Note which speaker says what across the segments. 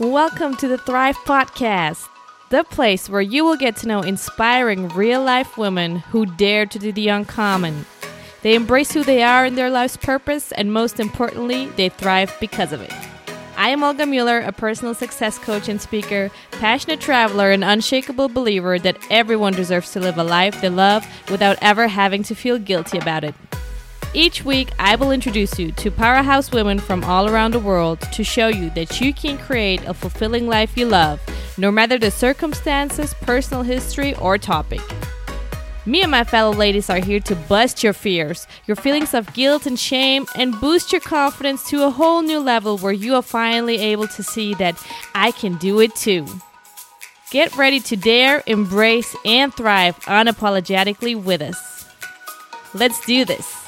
Speaker 1: Welcome to the Thrive Podcast, the place where you will get to know inspiring real life women who dare to do the uncommon. They embrace who they are in their life's purpose, and most importantly, they thrive because of it. I am Olga Mueller, a personal success coach and speaker, passionate traveler, and unshakable believer that everyone deserves to live a life they love without ever having to feel guilty about it. Each week, I will introduce you to powerhouse women from all around the world to show you that you can create a fulfilling life you love, no matter the circumstances, personal history, or topic. Me and my fellow ladies are here to bust your fears, your feelings of guilt and shame, and boost your confidence to a whole new level where you are finally able to see that I can do it too. Get ready to dare, embrace, and thrive unapologetically with us. Let's do this.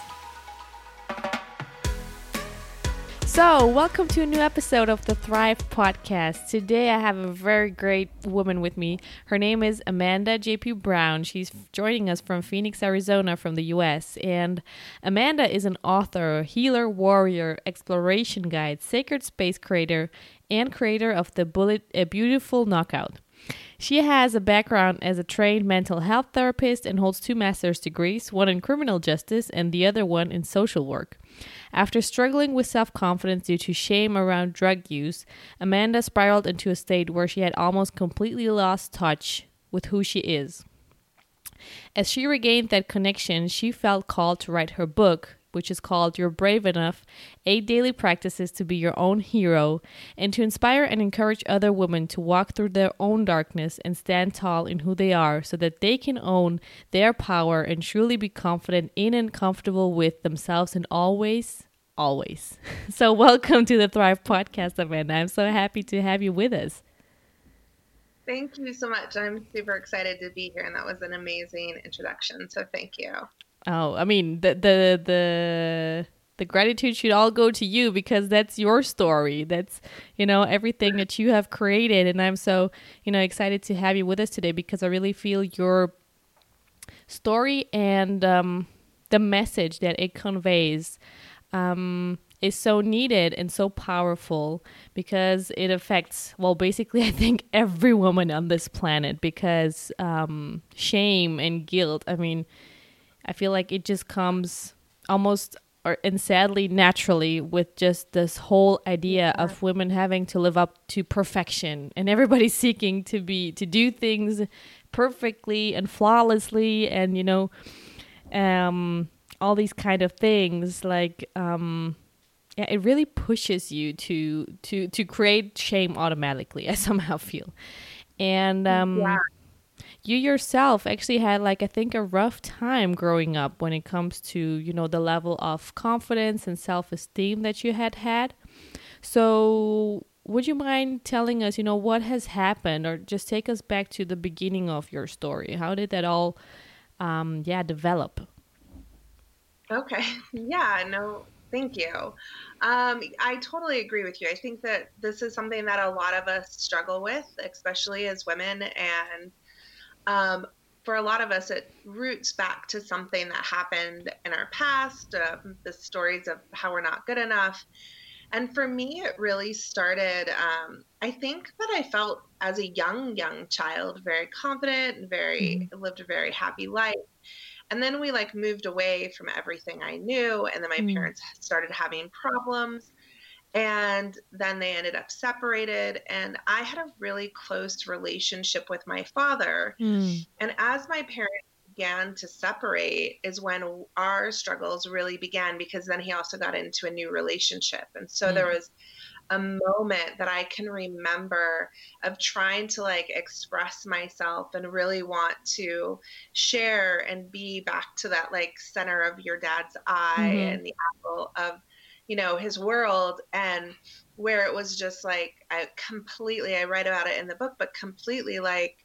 Speaker 1: So, welcome to a new episode of the Thrive Podcast. Today, I have a very great woman with me. Her name is Amanda JP Brown. She's joining us from Phoenix, Arizona, from the US. And Amanda is an author, healer, warrior, exploration guide, sacred space creator, and creator of the Bullet, a Beautiful Knockout. She has a background as a trained mental health therapist and holds two master's degrees, one in criminal justice and the other one in social work. After struggling with self confidence due to shame around drug use, Amanda spiraled into a state where she had almost completely lost touch with who she is. As she regained that connection, she felt called to write her book, which is called You're Brave Enough Eight Daily Practices to Be Your Own Hero, and to inspire and encourage other women to walk through their own darkness and stand tall in who they are so that they can own their power and truly be confident in and comfortable with themselves in all always. Always. So, welcome to the Thrive Podcast, Amanda. I'm so happy to have you with us.
Speaker 2: Thank you so much. I'm super excited to be here, and that was an amazing introduction. So, thank you.
Speaker 1: Oh, I mean the the the the gratitude should all go to you because that's your story. That's you know everything that you have created, and I'm so you know excited to have you with us today because I really feel your story and um, the message that it conveys um, is so needed and so powerful because it affects well basically i think every woman on this planet because um, shame and guilt i mean I feel like it just comes almost or and sadly naturally with just this whole idea yeah. of women having to live up to perfection and everybody seeking to be to do things perfectly and flawlessly and you know um all these kind of things like um yeah it really pushes you to to to create shame automatically i somehow feel. And um yeah you yourself actually had like i think a rough time growing up when it comes to you know the level of confidence and self-esteem that you had had. So would you mind telling us you know what has happened or just take us back to the beginning of your story? How did that all um yeah develop
Speaker 2: okay yeah no thank you um, I totally agree with you. I think that this is something that a lot of us struggle with, especially as women. And um, for a lot of us, it roots back to something that happened in our past, uh, the stories of how we're not good enough. And for me, it really started. Um, I think that I felt as a young, young child very confident and very mm-hmm. lived a very happy life. And then we like moved away from everything I knew. And then my mm-hmm. parents started having problems and then they ended up separated and i had a really close relationship with my father mm. and as my parents began to separate is when our struggles really began because then he also got into a new relationship and so mm. there was a moment that I can remember of trying to like express myself and really want to share and be back to that like center of your dad's eye mm-hmm. and the apple of you know his world and where it was just like I completely I write about it in the book but completely like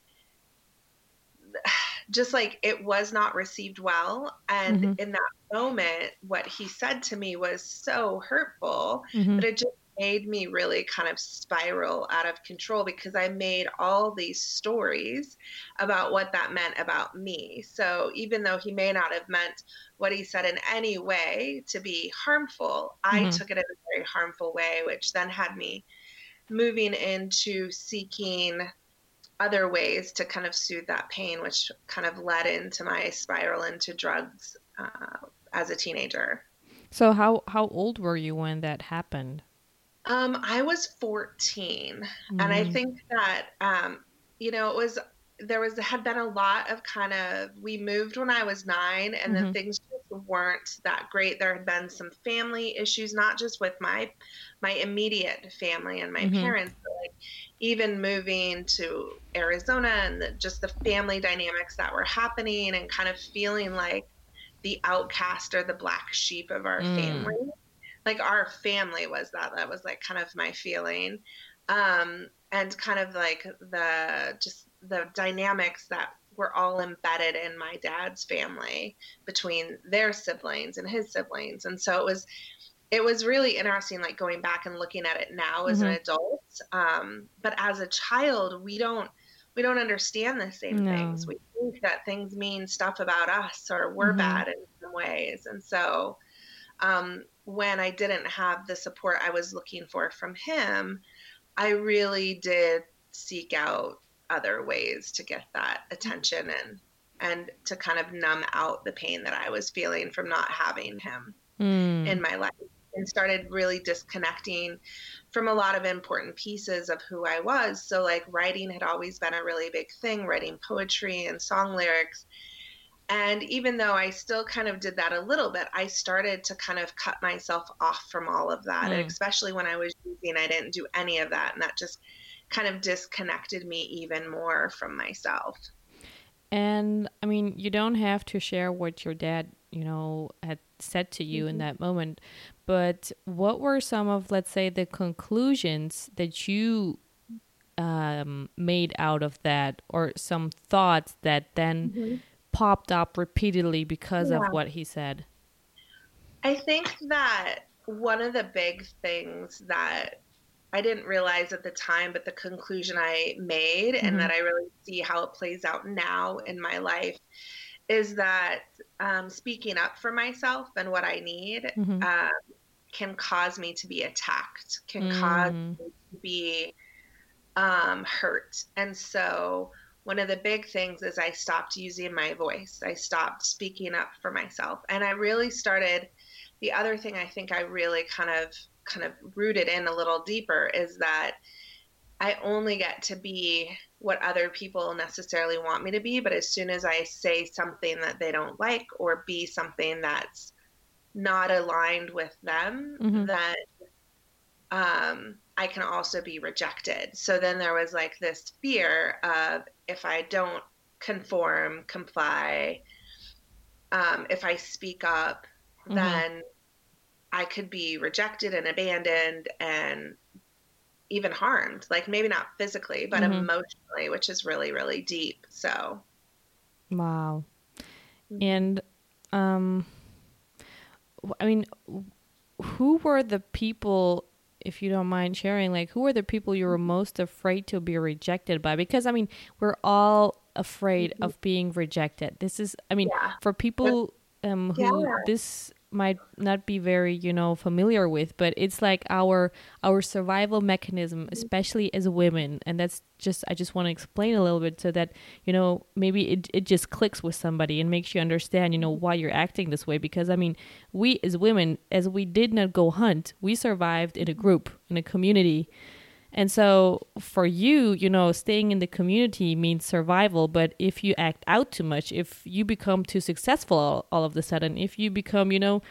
Speaker 2: just like it was not received well and mm-hmm. in that moment what he said to me was so hurtful mm-hmm. but it just made me really kind of spiral out of control because I made all these stories about what that meant about me. So even though he may not have meant what he said in any way to be harmful, mm-hmm. I took it in a very harmful way, which then had me moving into seeking other ways to kind of soothe that pain, which kind of led into my spiral into drugs uh, as a teenager.
Speaker 1: So how how old were you when that happened?
Speaker 2: Um, I was 14, mm-hmm. and I mm-hmm. think that um, you know it was there was had been a lot of kind of we moved when I was nine, and mm-hmm. then things just weren't that great. There had been some family issues, not just with my my immediate family and my mm-hmm. parents, but like even moving to Arizona and the, just the family dynamics that were happening, and kind of feeling like the outcast or the black sheep of our mm. family. Like our family was that. That was like kind of my feeling. Um, and kind of like the just the dynamics that were all embedded in my dad's family between their siblings and his siblings and so it was it was really interesting like going back and looking at it now as mm-hmm. an adult um, but as a child we don't we don't understand the same no. things we think that things mean stuff about us or we're mm-hmm. bad in some ways and so um, when i didn't have the support i was looking for from him i really did seek out other ways to get that attention and and to kind of numb out the pain that I was feeling from not having him mm. in my life and started really disconnecting from a lot of important pieces of who I was. So like writing had always been a really big thing, writing poetry and song lyrics. And even though I still kind of did that a little bit, I started to kind of cut myself off from all of that. Mm. especially when I was using, I didn't do any of that. And that just kind of disconnected me even more from myself.
Speaker 1: And I mean, you don't have to share what your dad, you know, had said to you mm-hmm. in that moment, but what were some of, let's say, the conclusions that you um, made out of that, or some thoughts that then mm-hmm. Popped up repeatedly because yeah. of what he said?
Speaker 2: I think that one of the big things that I didn't realize at the time, but the conclusion I made mm-hmm. and that I really see how it plays out now in my life is that um, speaking up for myself and what I need mm-hmm. um, can cause me to be attacked, can mm. cause me to be um, hurt. And so, one of the big things is I stopped using my voice. I stopped speaking up for myself. And I really started. The other thing I think I really kind of kind of rooted in a little deeper is that I only get to be what other people necessarily want me to be, but as soon as I say something that they don't like or be something that's not aligned with them, mm-hmm. then um, I can also be rejected. So then there was like this fear of if I don't conform, comply, um, if I speak up, mm-hmm. then I could be rejected and abandoned and even harmed. Like maybe not physically, but mm-hmm. emotionally, which is really, really deep. So
Speaker 1: Wow. Mm-hmm. And um I mean who were the people if you don't mind sharing like who are the people you were most afraid to be rejected by because i mean we're all afraid mm-hmm. of being rejected this is i mean yeah. for people um who yeah. this might not be very you know familiar with but it's like our our survival mechanism mm-hmm. especially as women. And that's just i just want to explain a little bit so that you know maybe it, it just clicks with somebody and makes you understand you know mm-hmm. why you're acting this way. Because i mean we as women as we did not go hunt we survived in a mm-hmm. group in a community and so for you, you know, staying in the community means survival. But if you act out too much, if you become too successful all, all of a sudden, if you become, you know,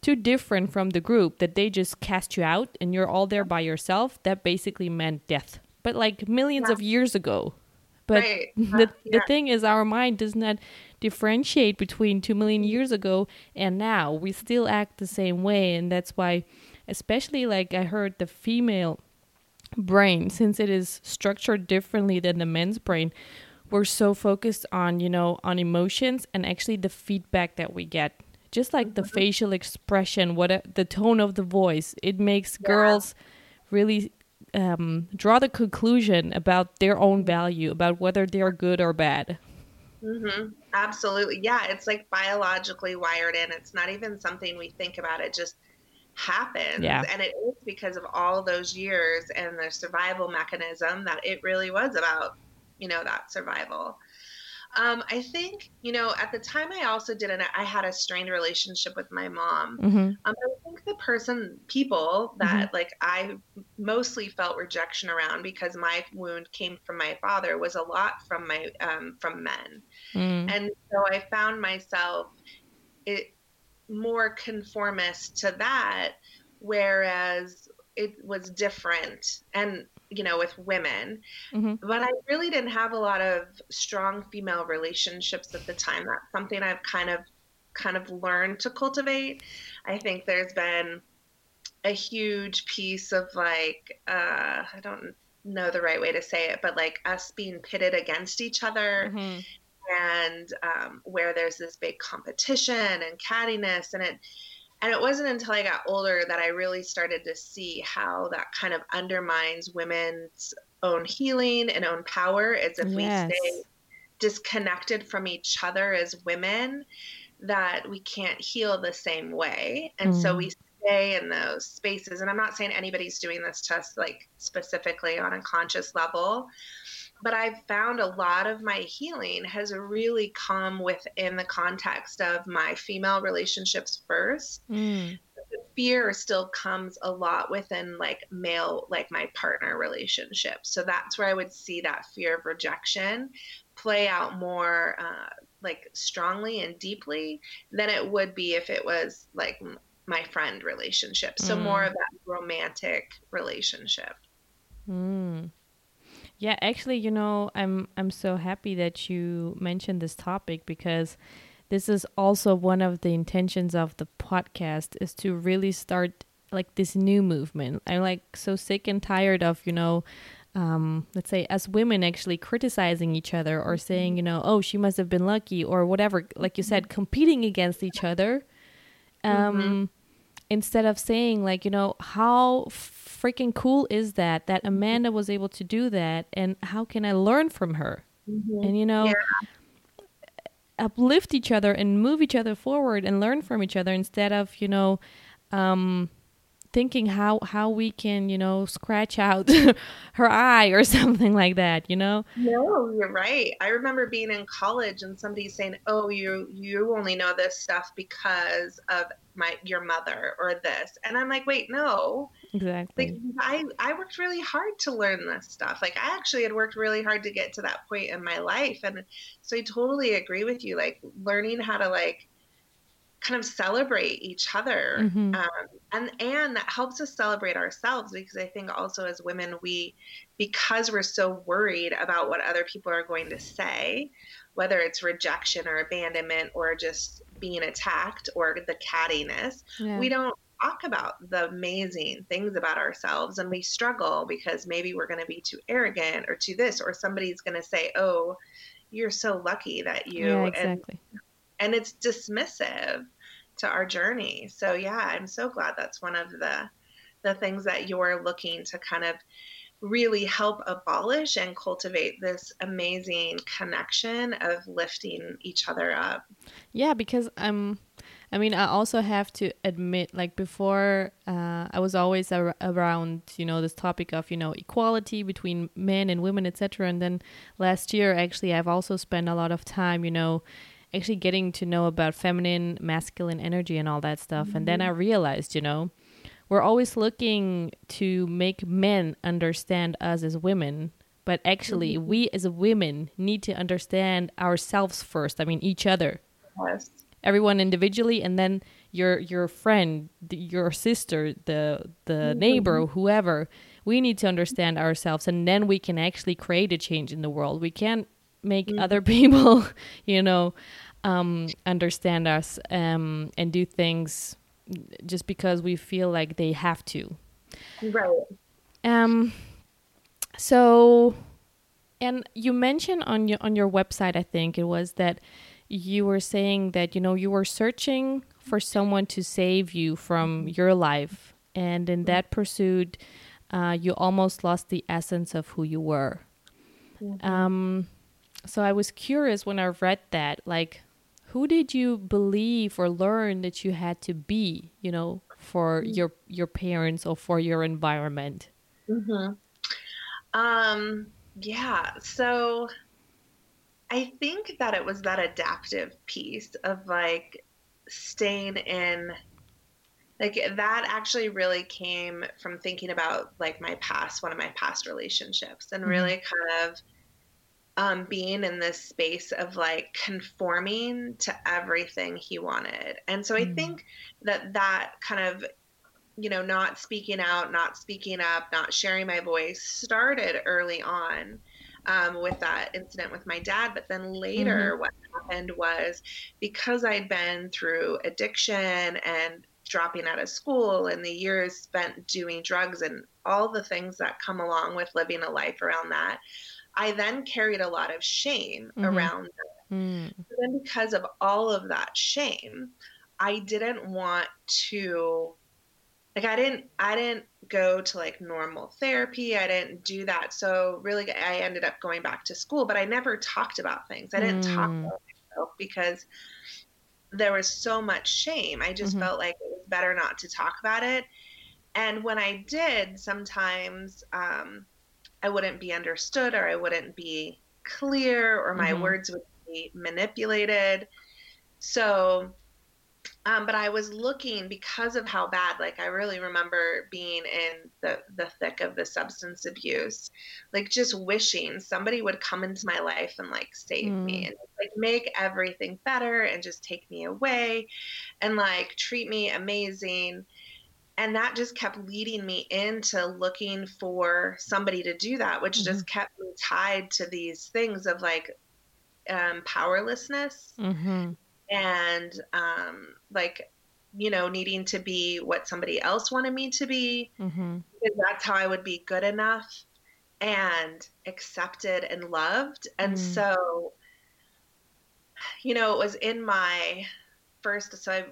Speaker 1: too different from the group that they just cast you out and you're all there by yourself, that basically meant death. But like millions yeah. of years ago. But right. the, yeah. the thing is, our mind does not differentiate between two million years ago and now. We still act the same way. And that's why, especially like I heard the female brain, since it is structured differently than the men's brain, we're so focused on, you know, on emotions and actually the feedback that we get. Just like the mm-hmm. facial expression, what the tone of the voice, it makes yeah. girls really um, draw the conclusion about their own value, about whether they're good or bad.
Speaker 2: Mm-hmm. Absolutely. Yeah. It's like biologically wired in. It's not even something we think about. It just happens.
Speaker 1: Yeah.
Speaker 2: And it is because of all those years and the survival mechanism that it really was about, you know, that survival. Um, I think, you know, at the time I also did not I had a strained relationship with my mom.
Speaker 1: Mm-hmm.
Speaker 2: Um, I think the person, people that
Speaker 1: Mm-hmm.
Speaker 2: like I mostly felt rejection around because my wound came from my father was a lot from my um, from men,
Speaker 1: Mm.
Speaker 2: and so I found myself it more conformist to that, whereas it was different and you know with women
Speaker 1: Mhm.
Speaker 2: but i really didn't have a lot of strong female relationships at the time that's something i've kind of kind of learned to cultivate i think there's been a huge piece of like uh i don't know the right way to say it but like us being pitted against each other
Speaker 1: Mhm.
Speaker 2: And um, where there's this big competition and cattiness and it and it wasn't until i got older that i really started to see how that kind of undermines women's own healing and own power as if
Speaker 1: Yes.
Speaker 2: we stay disconnected from each other as women that we can't heal the same way and so
Speaker 1: Mm.
Speaker 2: we stay in those spaces and i'm not saying anybody's doing this to us like specifically on a conscious level but I've found a lot of my healing has really come within the context of my female relationships first.
Speaker 1: Mm.
Speaker 2: The fear still comes a lot within like male, like my partner relationship. So that's where I would see that fear of rejection play out more uh, like strongly and deeply than it would be if it was like m- my friend relationship. So
Speaker 1: Mm.
Speaker 2: more of that romantic relationship.
Speaker 1: Mm. Yeah, actually, you know, I'm I'm so happy that you mentioned this topic because this is also one of the intentions of the podcast is to really start like this new movement. I'm like so sick and tired of, you know, um, let's say as women actually criticizing each other or saying, you know, oh, she must have been lucky or whatever, like you said, competing against each other. Um, instead of saying like you know how freaking cool is that that amanda was able to do that and how can i learn from her? And you know uplift each other and move each other forward and learn from each other instead of you know um thinking how how we can you know scratch out her eye or something like that you know?
Speaker 2: No, you're right. I remember being in college and somebody saying, "Oh, you you only know this stuff because of my your mother or this," and I'm like, "Wait, no.
Speaker 1: exactly
Speaker 2: Like I I worked really hard to learn this stuff. Like I actually had worked really hard to get to that point in my life, and so I totally agree with you. Like learning how to like kind of celebrate each other
Speaker 1: Mhm.
Speaker 2: um, and and that helps us celebrate ourselves because i think also as women we because we're so worried about what other people are going to say whether it's rejection or abandonment or just being attacked or the cattiness
Speaker 1: yeah.
Speaker 2: we don't talk about the amazing things about ourselves and we struggle because maybe we're going to be too arrogant or too this or somebody's going to say oh you're so lucky that you
Speaker 1: yeah
Speaker 2: and and it's dismissive to our journey. So yeah, I'm so glad that's one of the the things that you're looking to kind of really help abolish and cultivate this amazing connection of lifting each other up.
Speaker 1: Yeah, because um, I mean, I also have to admit, like before, uh, I was always ar- around, you know, this topic of you know equality between men and women, etc. And then last year, actually, I've also spent a lot of time, you know, actually getting to know about feminine, masculine energy and all that stuff. And then I realized, you know, we're always looking to make men understand us as women. But actually, we as women need to understand ourselves first. I mean, each other
Speaker 2: Yes.
Speaker 1: everyone individually and then your your friend the, your sister the the neighbor whoever we need to understand ourselves and then we can actually create a change in the world we can't make other people you know um understand us um and do things just because we feel like they have to.
Speaker 2: Right.
Speaker 1: um so and you mentioned on your on your website i think it was that you were saying that you know you were searching for someone to save you from your life. And in that pursuit uh, you almost lost the essence of who you were. Um, so i was curious when i read that like who did you believe or learn that you had to be you know for mm-hmm. your your parents or for your environment?
Speaker 2: Mm-hmm. Um, yeah. So I think that it was that adaptive piece of like staying in like that actually really came from thinking about like my past one of my past relationships and mm-hmm. really kind of um, being in this space of like conforming to everything he wanted and so i think that that kind of you know not speaking out not speaking up not sharing my voice started early on um, with that incident with my dad. But then later, mm-hmm. what happened was because I'd been through addiction and dropping out of school and the years spent doing drugs and all the things that come along with living a life around that, I then carried a lot of shame mm-hmm. around it. Mm. then, because of all of that shame, I didn't want to like I didn't I didn't go to like normal therapy. I didn't do that. So really I ended up going back to school, but I never talked about things. I didn't mm. talk about myself because there was so much shame. I just mm-hmm. felt like it was better not to talk about it. And when I did, sometimes um, I wouldn't be understood or I wouldn't be clear or my mm-hmm. words would be manipulated. So um, but I was looking because of how bad, like I really remember being in the, the thick of the substance abuse, like just wishing somebody would come into my life and like save mm. me and like make everything better and just take me away and like treat me amazing. And that just kept leading me into looking for somebody to do that, which mm-hmm. just kept me tied to these things of like um, powerlessness. Mm-hmm and um, like you know needing to be what somebody else wanted me to be mm-hmm. that's how i would be good enough and accepted and loved and mm. so you know it was in my first so i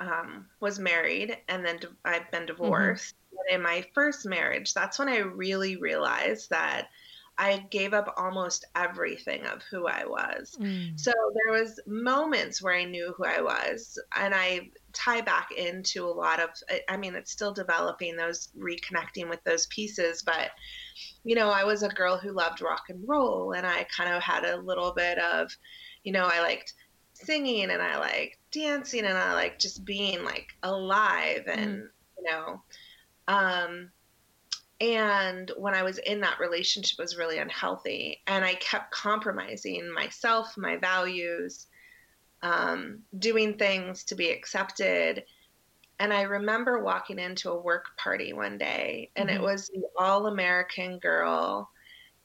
Speaker 2: um, was married and then i've been mm-hmm. divorced mm-hmm. in my first marriage that's when i really realized that I gave up almost everything of who I was. Mm. So there was moments where I knew who I was and I tie back into a lot of I mean it's still developing those reconnecting with those pieces but you know I was a girl who loved rock and roll and I kind of had a little bit of you know I liked singing and I liked dancing and I like just being like alive and mm. you know um and when i was in that relationship was really unhealthy and i kept compromising myself my values um, doing things to be accepted and i remember walking into a work party one day and mm-hmm. it was the all american girl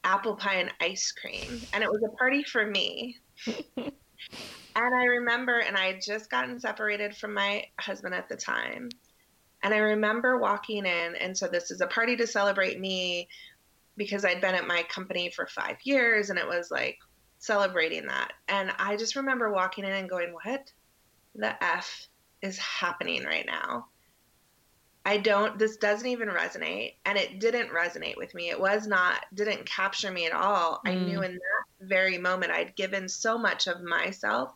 Speaker 2: apple pie and ice cream and it was a party for me and i remember and i had just gotten separated from my husband at the time and I remember walking in, and so this is a party to celebrate me because I'd been at my company for five years, and it was like celebrating that. And I just remember walking in and going, What the F is happening right now? I don't, this doesn't even resonate. And it didn't resonate with me. It was not, didn't capture me at all. Mm. I knew in that very moment I'd given so much of myself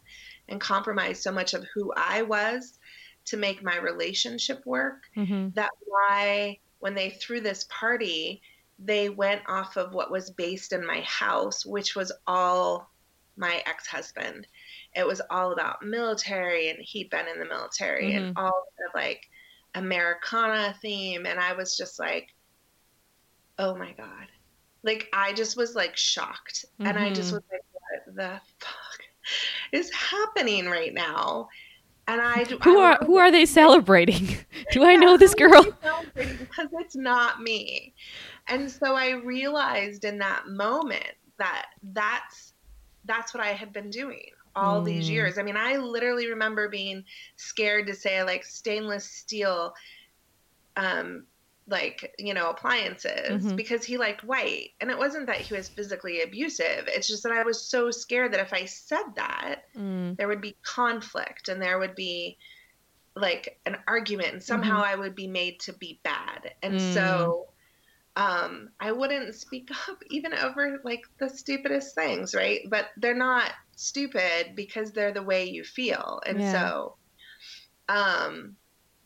Speaker 2: and compromised so much of who I was to make my relationship work. Mm-hmm. That why when they threw this party, they went off of what was based in my house, which was all my ex husband. It was all about military, and he'd been in the military, mm-hmm. and all the like Americana theme. And I was just like, oh my God. Like, I just was like shocked. Mm-hmm. And I just mm-hmm. was like, what the fuck is happening right now? And I
Speaker 1: who
Speaker 2: I
Speaker 1: are who are they celebrating? Do I know this girl?
Speaker 2: Because it's not me. And so I realized in that moment that that's that's what I had been doing all mm. these years. I mean, I literally remember being scared to say like stainless steel um, like you know appliances mm-hmm. because he liked white and it wasn't that he was physically abusive it's just that i was so scared that if i said that mm. there would be conflict and there would be like an argument and somehow mm-hmm. i would be made to be bad and mm. so um i wouldn't speak up even over like the stupidest things right but they're not stupid because they're the way you feel and yeah. so um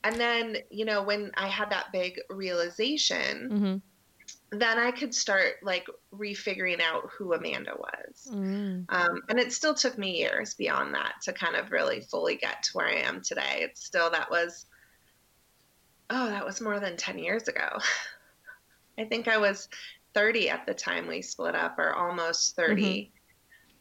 Speaker 2: and then, you know, when I had that big realization, mm-hmm. then I could start like refiguring out who Amanda was. Mm. Um, and it still took me years beyond that to kind of really fully get to where I am today. It's still, that was, oh, that was more than 10 years ago. I think I was 30 at the time we split up, or almost 30.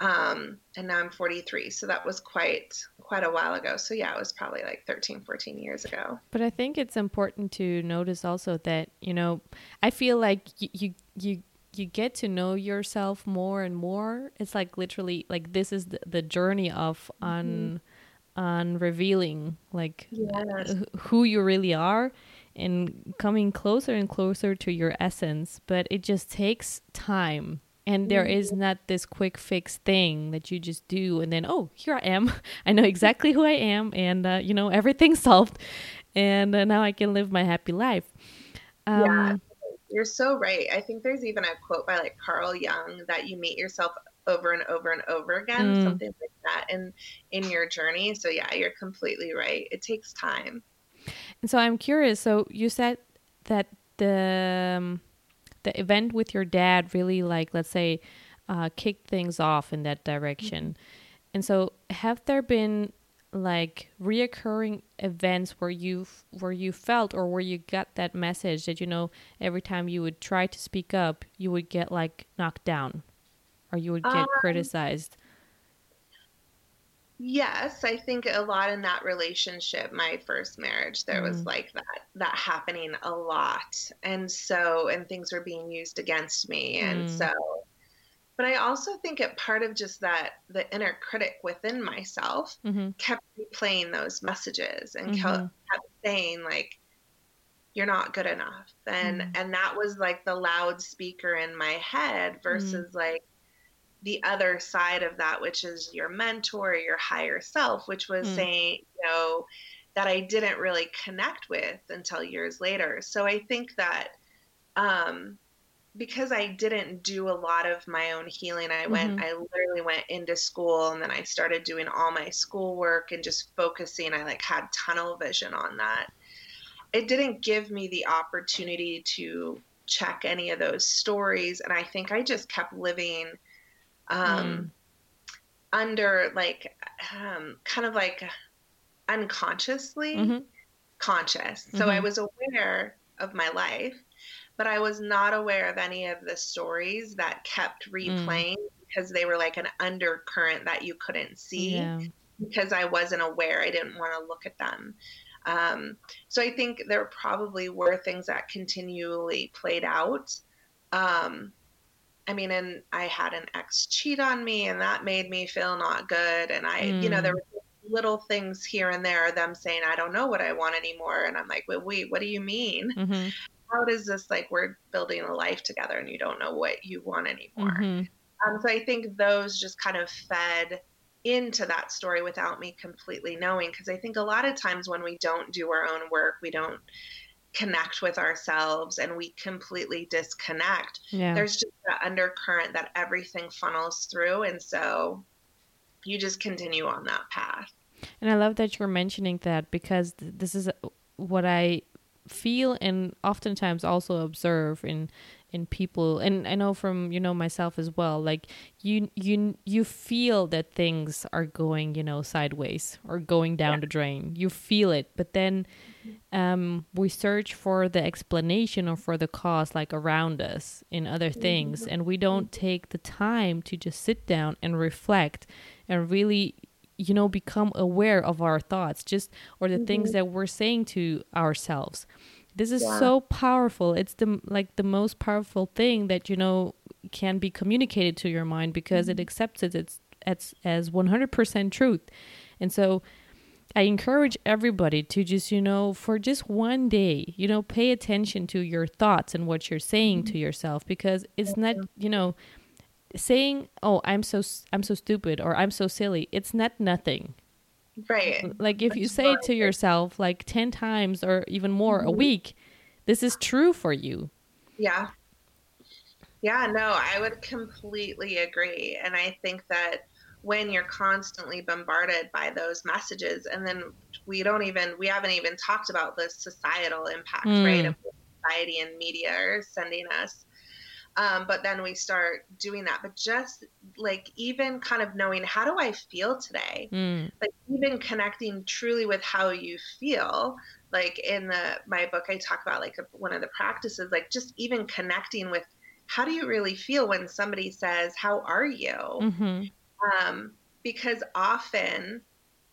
Speaker 2: Um, and now I'm 43. So that was quite quite a while ago. So yeah, it was probably like 13, 14 years ago.
Speaker 1: But I think it's important to notice also that, you know, I feel like you you you, you get to know yourself more and more. It's like literally like this is the, the journey of on mm-hmm. on revealing like yes. who you really are and coming closer and closer to your essence, but it just takes time and there is mm-hmm. not this quick fix thing that you just do and then oh here i am. I know exactly who i am and uh, you know everything's solved and uh, now i can live my happy life.
Speaker 2: Um, yeah you're so right. I think there's even a quote by like carl jung that you meet yourself over and over and over again mm. something like that in in your journey. So yeah you're completely right. It takes time.
Speaker 1: And so i'm curious so you said that the um, the event with your dad really like let's say uh, kicked things off in that direction. Mm-hmm. And so have there been like reoccurring events where you where you felt or where you got that message that you know every time you would try to speak up you would get like knocked down or you would get um, criticized
Speaker 2: Yes, I think a lot in that relationship, my first marriage, there mm. was like that that happening a lot. And so and things were being used against me. And mm. so but I also think it part of just that the inner critic within myself mm-hmm. kept replaying those messages and mm-hmm. kept, kept saying like you're not good enough. And mm. and that was like the loudspeaker in my head mm. versus like the other side of that, which is your mentor, your higher self, which was mm. saying, you know, that I didn't really connect with until years later. So I think that um, because I didn't do a lot of my own healing, I went, mm-hmm. I literally went into school and then I started doing all my schoolwork and just focusing. I like had tunnel vision on that. It didn't give me the opportunity to check any of those stories. And I think I just kept living um, mm. under like um, kind of like unconsciously mm-hmm. conscious. So mm-hmm. I was aware of my life, but I was not aware of any of the stories that kept mm. replaying mm. because they were like an undercurrent that you couldn't see yeah. because I wasn't aware. I didn't want to look at them. Um, so I think there probably were things that continually played out. Um, I mean, and I had an ex cheat on me, and that made me feel not good. And I, mm. you know, there mm. were little things here and there, them saying, I don't know what I want anymore. And I'm like, wait, wait what do you mean? Mm-hmm. How does this, like, we're building a life together and you don't know what you want anymore? Mm-hmm. Um, so I think those just kind of fed into that story without me completely knowing. Because I think a lot of times when we don't do our own work, we don't connect with ourselves and we completely disconnect. Yeah. There's just that undercurrent that everything funnels through. And so you just continue on that path.
Speaker 1: And I love that you're mentioning that because th- this is what I feel and oftentimes also observe in in people and i know from you know myself as well like you you you feel that things are going you know sideways or going down yeah. the drain you feel it but then um, we search for the explanation or for the cause like around us in other things mm-hmm. and we don't take the time to just sit down and reflect and really you know become aware of our thoughts just or the mm-hmm. things that we're saying to ourselves this is yeah. so powerful it's the like the most powerful thing that you know can be communicated to your mind because mm-hmm. it accepts it it's, it's as 100% truth and so I encourage everybody to just, you know, for just one day, you know, pay attention to your thoughts and what you're saying to yourself because it's not, you know, saying, "Oh, I'm so I'm so stupid" or "I'm so silly." It's not nothing.
Speaker 2: Right.
Speaker 1: Like if you say it to yourself like 10 times or even more mm-hmm. a week, this is true for you.
Speaker 2: Yeah. Yeah, no, I would completely agree. And I think that when you're constantly bombarded by those messages and then we don't even we haven't even talked about the societal impact
Speaker 1: Mm.
Speaker 2: right of society and media are sending us um, but then we start doing that but just like even kind of knowing how do i feel today
Speaker 1: Mm.
Speaker 2: like even connecting truly with how you feel like in the my book i talk about like one of the practices like just even connecting with how do you really feel when somebody says how are you
Speaker 1: Mhm.
Speaker 2: Um, because often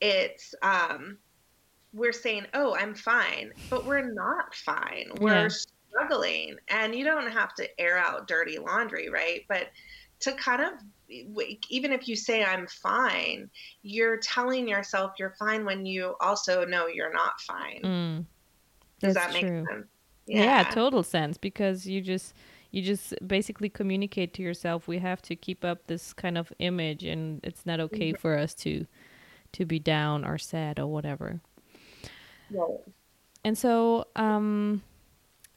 Speaker 2: it's um, we're saying oh i'm fine but we're not fine we're
Speaker 1: Yeah.
Speaker 2: struggling and you don't have to air out dirty laundry right but to kind of even if you say i'm fine you're telling yourself you're fine when you also know you're not fine
Speaker 1: Mm.
Speaker 2: does that make
Speaker 1: true.
Speaker 2: sense
Speaker 1: Yeah. total sense because you just you just basically communicate to yourself we have to keep up this kind of image and it's not okay for us to to be down or sad or whatever.
Speaker 2: Right.
Speaker 1: And so um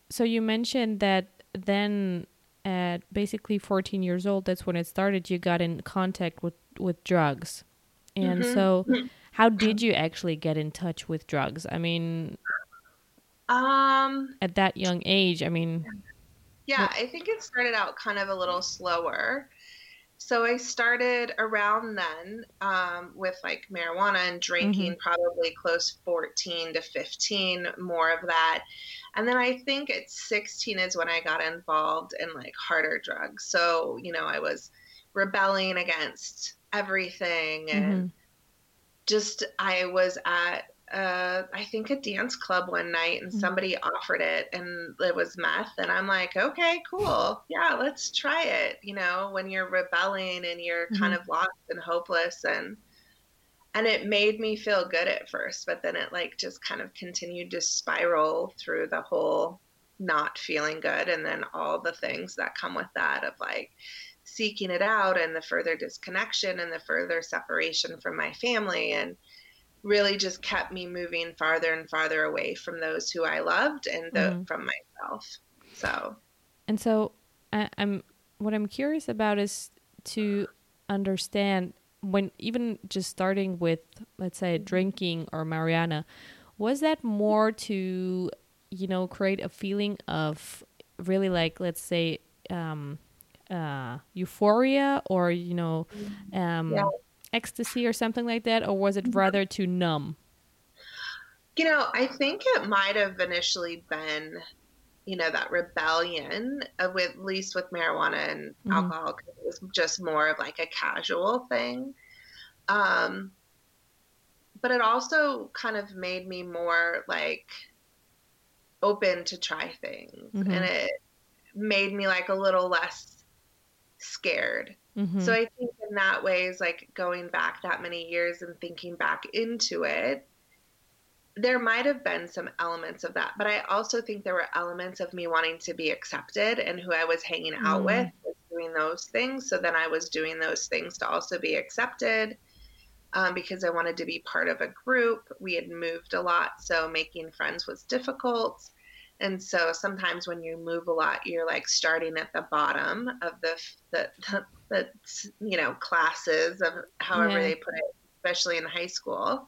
Speaker 1: so you mentioned that then at basically 14 years old that's when it started you got in contact with with drugs. And
Speaker 2: Mhm.
Speaker 1: so how did you actually get in touch with drugs? I mean
Speaker 2: um
Speaker 1: at that young age, I mean
Speaker 2: Yeah, I think it started out kind of a little slower. So I started around then um, with like marijuana and drinking, probably close 14 to 15, more of that. And then I think at 16 is when I got involved in like harder drugs. So, you know, I was rebelling against everything and
Speaker 1: mhm.
Speaker 2: just I was at uh, I think a dance club one night and
Speaker 1: Mhm.
Speaker 2: somebody offered it and it was meth and I'm like, okay, cool. Yeah, let's try it. You know, when you're rebelling and you're kind of lost and hopeless and and it made me feel good at first, but then it like just kind of continued to spiral through the whole not feeling good and then all the things that come with that of like seeking it out and the further disconnection and the further separation from my family and really just kept me moving farther and farther away from those who I loved and the,
Speaker 1: Mhm.
Speaker 2: from myself. So,
Speaker 1: And so I, I'm what I'm curious about is to understand when even just starting with let's say drinking or marijuana, was that more to you know create a feeling of really like let's say um, uh, euphoria or you know um,
Speaker 2: Yeah.
Speaker 1: Ecstasy or something like that, or was it rather to numb?
Speaker 2: you know, I think it might have initially been, you know, that rebellion with at least with marijuana and
Speaker 1: Mhm.
Speaker 2: alcohol 'cause it was just more of like a casual thing. Um, but it also kind of made me more like open to try things
Speaker 1: Mhm.
Speaker 2: and it made me like a little less scared.
Speaker 1: Mhm.
Speaker 2: So I think in that way is like going back that many years and thinking back into it, there might have been some elements of that, but I also think there were elements of me wanting to be accepted and who I was hanging out
Speaker 1: Mm.
Speaker 2: with was doing those things. So then I was doing those things to also be accepted um, because I wanted to be part of a group. We had moved a lot, so making friends was difficult. And so sometimes when you move a lot, you're like starting at the bottom of the the, the, the you know classes of however
Speaker 1: Yeah.
Speaker 2: they put it, especially in high school.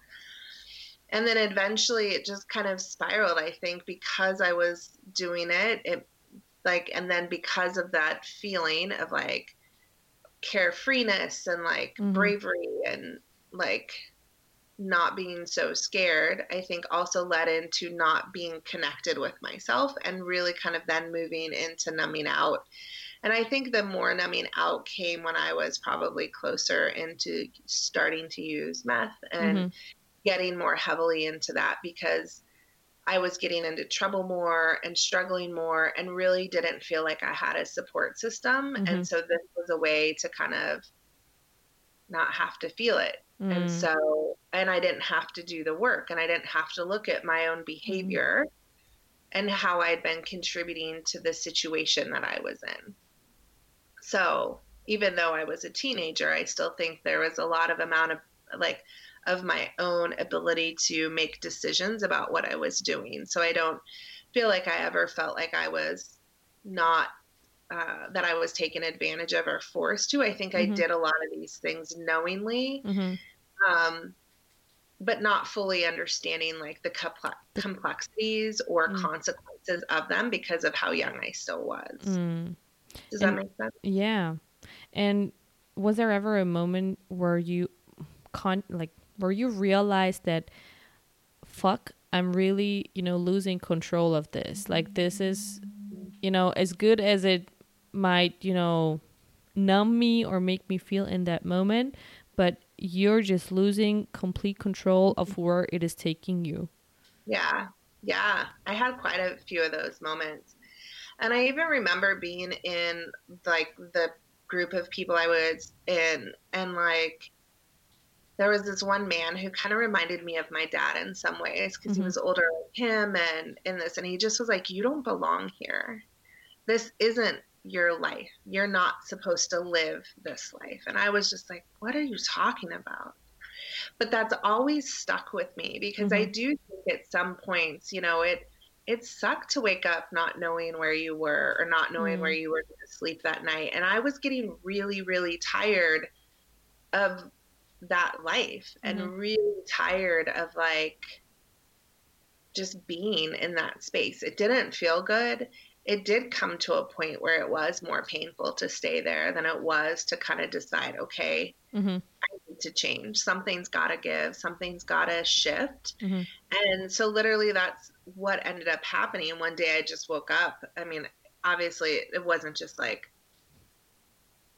Speaker 2: And then eventually it just kind of spiraled, I think, because I was doing it. It like and then because of that feeling of like carefreeness and like
Speaker 1: Mhm.
Speaker 2: bravery and like not being so scared, I think also led into not being connected with myself and really kind of then moving into numbing out. And I think the more numbing out came when I was probably closer into starting to use meth and
Speaker 1: Mhm.
Speaker 2: getting more heavily into that because I was getting into trouble more and struggling more and really didn't feel like I had a support system.
Speaker 1: Mhm.
Speaker 2: And so this was a way to kind of not have to feel it. And
Speaker 1: Mm.
Speaker 2: so, and I didn't have to do the work and I didn't have to look at my own behavior and how I'd been contributing to the situation that I was in. So, even though I was a teenager, I still think there was a lot of amount of like of my own ability to make decisions about what I was doing. So I don't feel like I ever felt like I was not uh, that I was taken advantage of or forced to. I think I
Speaker 1: Mhm.
Speaker 2: did a lot of these things knowingly
Speaker 1: Mhm.
Speaker 2: um, but not fully understanding like the complexities or mm. consequences of them because of how young I still was. Mm. Does and, that make sense?
Speaker 1: Yeah. And was there ever a moment where you con like where you realized that fuck I'm really, you know, losing control of this. Like this is you know, as good as it might, you know, numb me or make me feel in that moment, but you're just losing complete control of where it is taking you.
Speaker 2: Yeah. Yeah. I had quite a few of those moments. And I even remember being in like the group of people I was in and like there was this one man who kind of reminded me of my dad in some ways because mm-hmm. he was older than him and in this and he just was like you don't belong here this isn't your life. You're not supposed to live this life. And I was just like, what are you talking about? But that's always stuck with me because mm-hmm. I do think at some points, you know, it it sucked to wake up not knowing where you were or not knowing mm. where you were going to sleep that night. And I was getting really, really tired of that life mm-hmm. and really tired of like just being in that space. It didn't feel good it did come to a point where it was more painful to stay there than it was to kind of decide, okay, mm-hmm. I need to change. Something's got to give, something's got to shift. Mm-hmm. And so, literally, that's what ended up happening. And one day I just woke up. I mean, obviously, it wasn't just like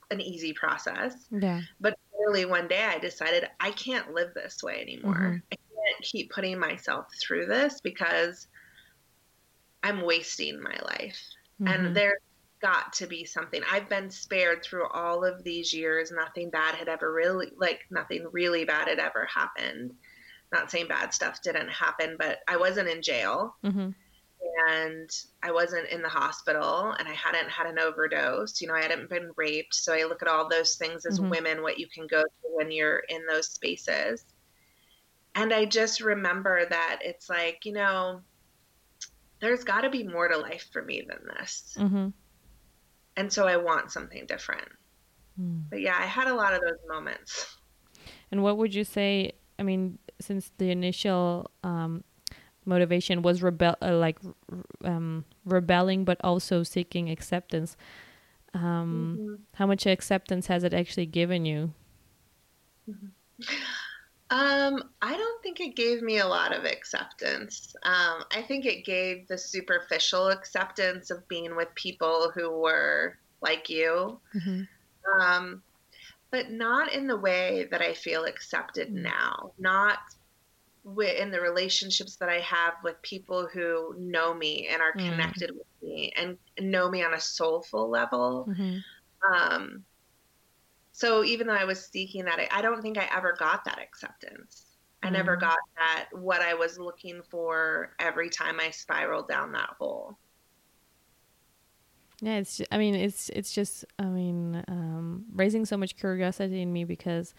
Speaker 2: an easy process. Yeah. But really, one day I decided I can't live this way anymore. Mm-hmm. I can't keep putting myself through this because I'm wasting my life. Mm-hmm. And there's got to be something. I've been spared through all of these years. Nothing bad had ever really, like, nothing really bad had ever happened. Not saying bad stuff didn't happen, but I wasn't in jail. Mm-hmm. And I wasn't in the hospital and I hadn't had an overdose. You know, I hadn't been raped. So I look at all those things as mm-hmm. women, what you can go through when you're in those spaces. And I just remember that it's like, you know, there's got to be more to life for me than this. Mm-hmm. And so I want something different. Mm. But yeah, I had a lot of those moments.
Speaker 1: And what would you say? I mean, since the initial um, motivation was rebel, uh, like um, rebelling, but also seeking acceptance. Um, mm-hmm. How much acceptance has it actually given you?
Speaker 2: Mm-hmm. Um, I don't think it gave me a lot of acceptance. Um, I think it gave the superficial acceptance of being with people who were like you, mm-hmm. um, but not in the way that I feel accepted mm-hmm. now. Not in the relationships that I have with people who know me and are mm-hmm. connected with me and know me on a soulful level. Mm-hmm. Um, so even though I was seeking that, I, I don't think I ever got that acceptance. I never mm. got that what I was looking for every time I spiraled down that hole.
Speaker 1: Yeah, it's. Just, I mean, it's. It's just. I mean, um, raising so much curiosity in me because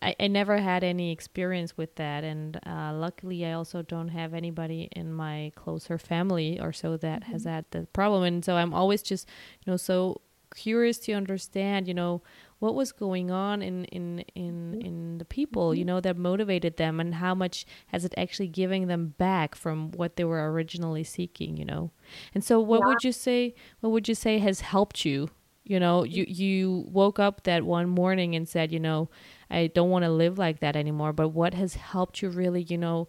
Speaker 1: I, I never had any experience with that, and uh, luckily, I also don't have anybody in my closer family or so that mm-hmm. has had the problem, and so I'm always just, you know, so curious to understand, you know, what was going on in in in mm-hmm. in the people you mm-hmm. know that motivated them and how much has it actually giving them back from what they were originally seeking you know and so what yeah. would you say what would you say has helped you you know you you woke up that one morning and said you know i don't want to live like that anymore but what has helped you really you know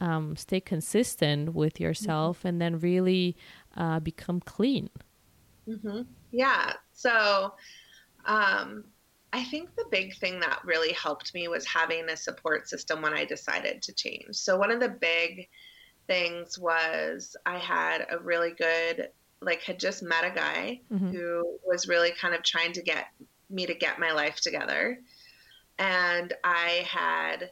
Speaker 1: um, stay consistent with yourself mm-hmm. and then really uh, become clean
Speaker 2: mm-hmm. yeah so um, I think the big thing that really helped me was having a support system when I decided to change. So, one of the big things was I had a really good, like, had just met a guy mm-hmm. who was really kind of trying to get me to get my life together. And I had,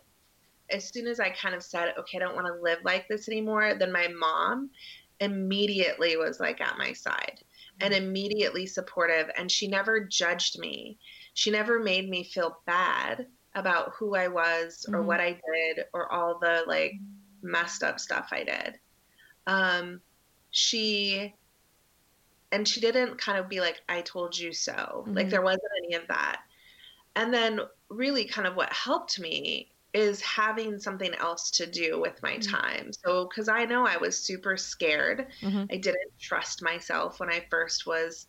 Speaker 2: as soon as I kind of said, okay, I don't want to live like this anymore, then my mom immediately was like at my side and mm-hmm. immediately supportive. And she never judged me she never made me feel bad about who I was or mm-hmm. what I did or all the like messed up stuff I did. Um, she and she didn't kind of be like, I told you so. Mm-hmm. Like there wasn't any of that. And then really kind of what helped me is having something else to do with my
Speaker 1: Mm-hmm.
Speaker 2: time. So, because I know I was super scared,
Speaker 1: Mhm.
Speaker 2: I didn't trust myself when I first was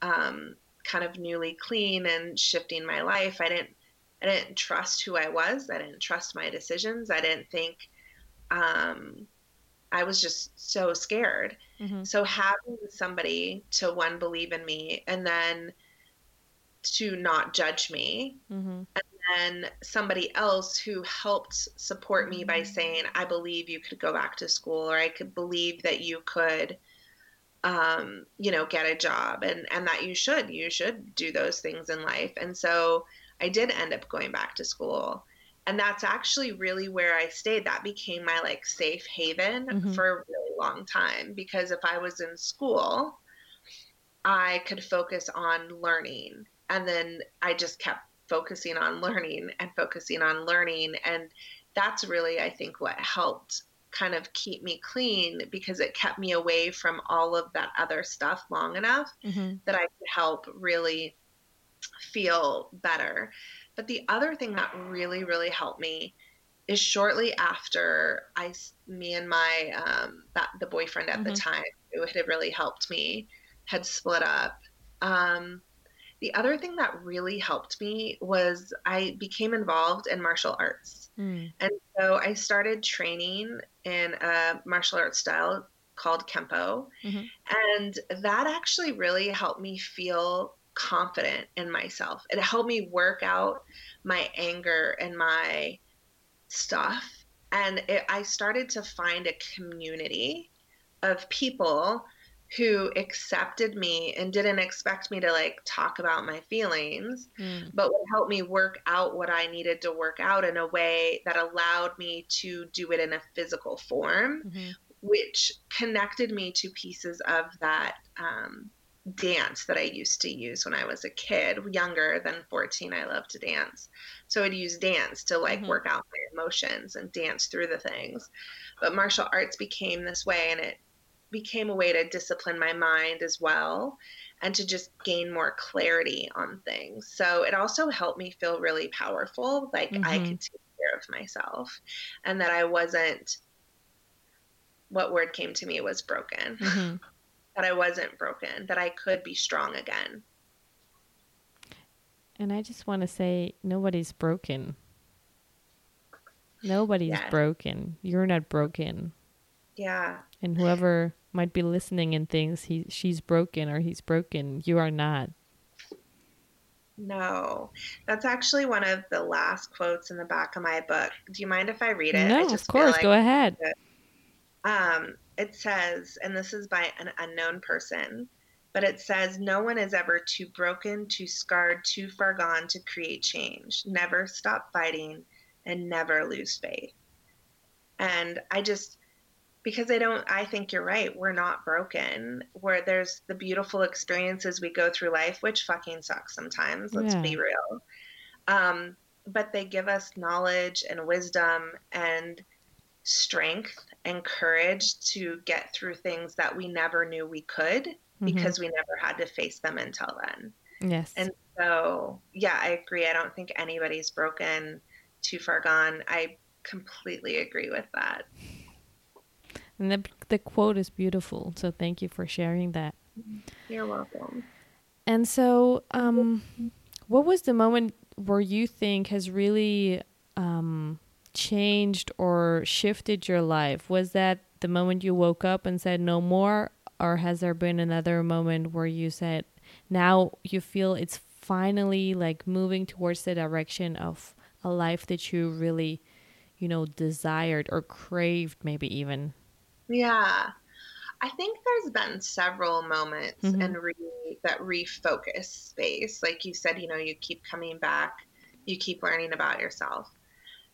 Speaker 2: um, kind of newly clean and shifting my life. I didn't, I didn't trust who I was. I didn't trust my decisions. I didn't think. Um, I was just so scared.
Speaker 1: Mhm.
Speaker 2: So having somebody to one believe in me and then to not judge me
Speaker 1: Mhm.
Speaker 2: and then somebody else who helped support me by saying, I believe you could go back to school, or I could believe that you could, um, you know, get a job and, and that you should, you should do those things in life. And so I did end up going back to school. And that's actually really where I stayed. That became my like safe haven
Speaker 1: Mhm.
Speaker 2: for a really long time because if I was in school, I could focus on learning. And then I just kept focusing on learning and focusing on learning. And that's really, I think, what helped kind of keep me clean because it kept me away from all of that other stuff long enough
Speaker 1: Mhm.
Speaker 2: that I could help really feel better. But the other thing that really, really helped me is shortly after I, me and my, um, that the boyfriend at the
Speaker 1: Mhm.
Speaker 2: time who had really helped me had split up. Um, the other thing that really helped me was I became involved in martial arts.
Speaker 1: Mm.
Speaker 2: And so I started training in a martial arts style called Kempo.
Speaker 1: Mhm.
Speaker 2: And that actually really helped me feel confident in myself. It helped me work out my anger and my stuff. And it, I started to find a community of people who accepted me and didn't expect me to like talk about my feelings
Speaker 1: Mm.
Speaker 2: but would help me work out what I needed to work out in a way that allowed me to do it in a physical form,
Speaker 1: Mhm.
Speaker 2: which connected me to pieces of that um, dance that I used to use when I was a kid, younger than 14. I loved to dance. So I'd use dance to like
Speaker 1: Mhm.
Speaker 2: work out my emotions and dance through the things. But martial arts became this way and it became a way to discipline my mind as well and to just gain more clarity on things. So it also helped me feel really powerful, like I
Speaker 1: Mhm.
Speaker 2: could take care of myself and that I wasn't what word came to me was broken.
Speaker 1: Mhm.
Speaker 2: That I wasn't broken, that I could be strong again.
Speaker 1: And I just want to say nobody's broken. Nobody's
Speaker 2: Yeah.
Speaker 1: broken. You're not broken.
Speaker 2: Yeah.
Speaker 1: And whoever might be listening and thinks he she's broken or he's broken, you are not.
Speaker 2: No. That's actually one of the last quotes in the back of my book. Do you mind if I read it?
Speaker 1: no, of course.
Speaker 2: like-
Speaker 1: Go ahead.
Speaker 2: Um, it says, and this is by an unknown person, but it says, No one is ever too broken, too scarred, too far gone to create change. Never stop fighting and never lose faith. And I just, because I don't, I think you're right. We're not broken. Where there's the beautiful experiences we go through life, which fucking sucks sometimes. Let's
Speaker 1: Yeah.
Speaker 2: be real. Um, but they give us knowledge and wisdom and strength and courage to get through things that we never knew we could
Speaker 1: Mhm.
Speaker 2: because we never had to face them until then.
Speaker 1: yes.
Speaker 2: And so, yeah, I agree. I don't think anybody's broken, too far gone. I completely agree with that.
Speaker 1: And the the quote is beautiful. So thank you for sharing that.
Speaker 2: You're welcome.
Speaker 1: And so, um, what was the moment where you think has really um, changed or shifted your life? Was that the moment you woke up and said no more, or has there been another moment where you said now you feel it's finally like moving towards the direction of a life that you really, you know, desired or craved, maybe even?
Speaker 2: Yeah. I think there's been several moments
Speaker 1: Mhm.
Speaker 2: and re- that refocus space. Like you said, you know, you keep coming back, you keep learning about yourself.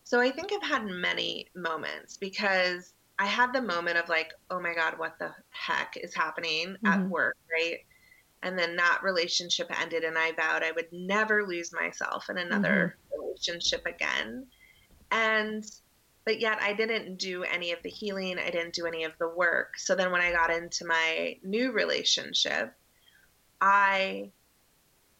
Speaker 2: So I think I've had many moments because I had the moment of like, oh my God, what the heck is happening at
Speaker 1: Mhm.
Speaker 2: work, right? And then that relationship ended, and I vowed I would never lose myself in another relationship again. And but yet I didn't do any of the healing, I didn't do any of the work. So then when I got into my new relationship, I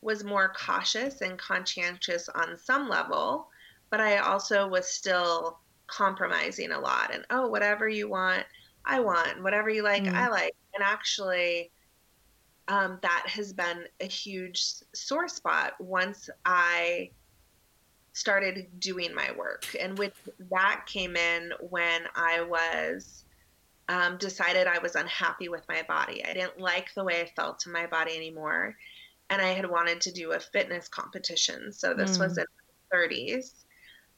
Speaker 2: was more cautious and conscientious on some level, but I also was still compromising a lot and oh whatever you want I want whatever you like mm. I like and actually um, that has been a huge sore spot once I started doing my work. And with that came in when I was um, decided I was unhappy with my body. I didn't like the way I felt in my body anymore. And I had wanted to do a fitness competition. So this mm. was in the 30s.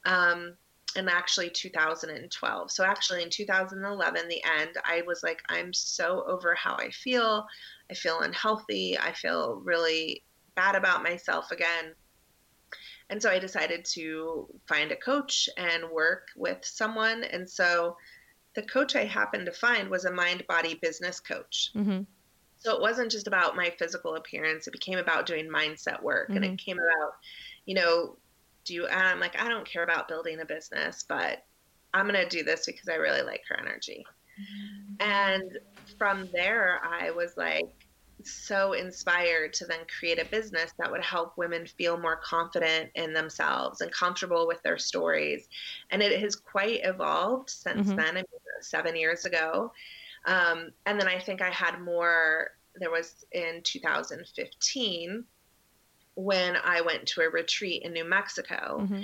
Speaker 2: Um, and actually 2012. So actually in 2011, the end, I was like, I'm so over how I feel. I feel unhealthy. I feel really bad about myself again. And so I decided to find a coach and work with someone. And so the coach I happened to find was a mind body business coach. Mm-hmm. So it wasn't just about my physical appearance, it became about doing mindset work. Mm-hmm. And it mm-hmm. came about, you know, do you, I'm like, I don't care about building a business, but I'm going to do this because I really like her energy. Mm-hmm. And from there, I was like, so inspired to then create a business that would help women feel more confident in themselves and comfortable with their stories. And it has quite evolved since mm-hmm. then, I mean, seven years ago. Um, and then I think I had more, there was in 2015 when I went to a retreat in New Mexico. Mm-hmm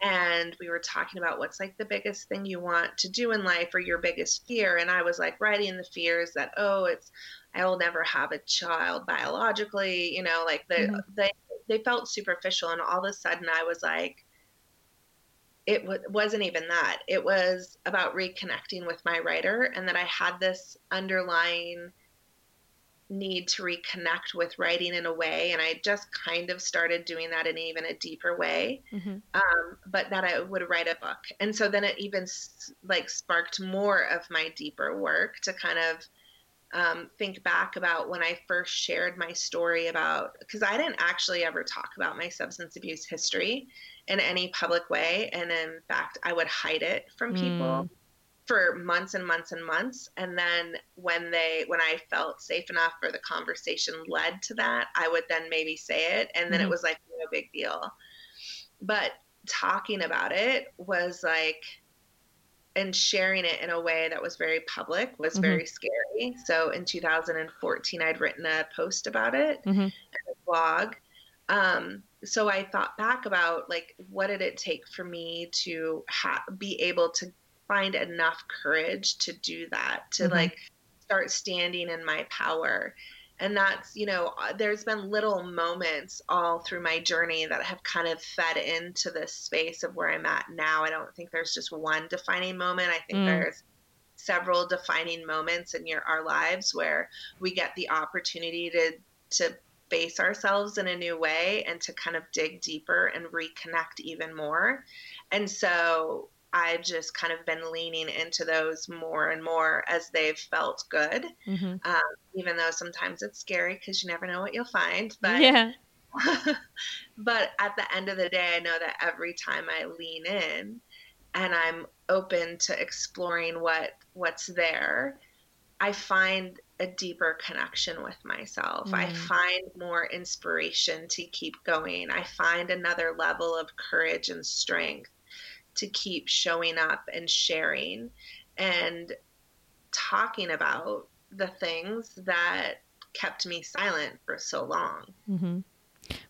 Speaker 2: and we were talking about what's like the biggest thing you want to do in life or your biggest fear and i was like writing the fears that oh it's i will never have a child biologically you know like the, mm-hmm. they they felt superficial and all of a sudden i was like it w- wasn't even that it was about reconnecting with my writer and that i had this underlying need to reconnect with writing in a way and i just kind of started doing that in even a deeper way mm-hmm. um, but that i would write a book and so then it even like sparked more of my deeper work to kind of um, think back about when i first shared my story about because i didn't actually ever talk about my substance abuse history in any public way. And in fact i would hide it from people mm for months and months and months. And then when they when i felt safe enough or the conversation led to that i would then maybe say it. And then mm-hmm. it was like no big deal. But talking about it was like and sharing it in a way that was very public was mm-hmm. very scary so in 2014 i'd written a post about it mm-hmm. a blog um, so i thought back about like what did it take for me to ha- be able to find enough courage to do that, to mm-hmm. like start standing in my power. And that's, you know, uh, there's been little moments all through my journey that have kind of fed into this space of where I'm at now. I don't think there's just one defining moment. I think mm. there's several defining moments in your our lives where we get the opportunity to to face ourselves in a new way and to kind of dig deeper and reconnect even more. And so I've just kind of been leaning into those more and more as they've felt good. Mm-hmm. Um, even though sometimes it's scary because you never know what you'll find. But yeah. but at the end of the day, I know that every time I lean in and I'm open to exploring what what's there, I find a deeper connection with myself. Mm. I find more inspiration to keep going. I find another level of courage and strength to keep showing up and sharing and talking about the things that kept me silent for so long.
Speaker 1: Mm-hmm.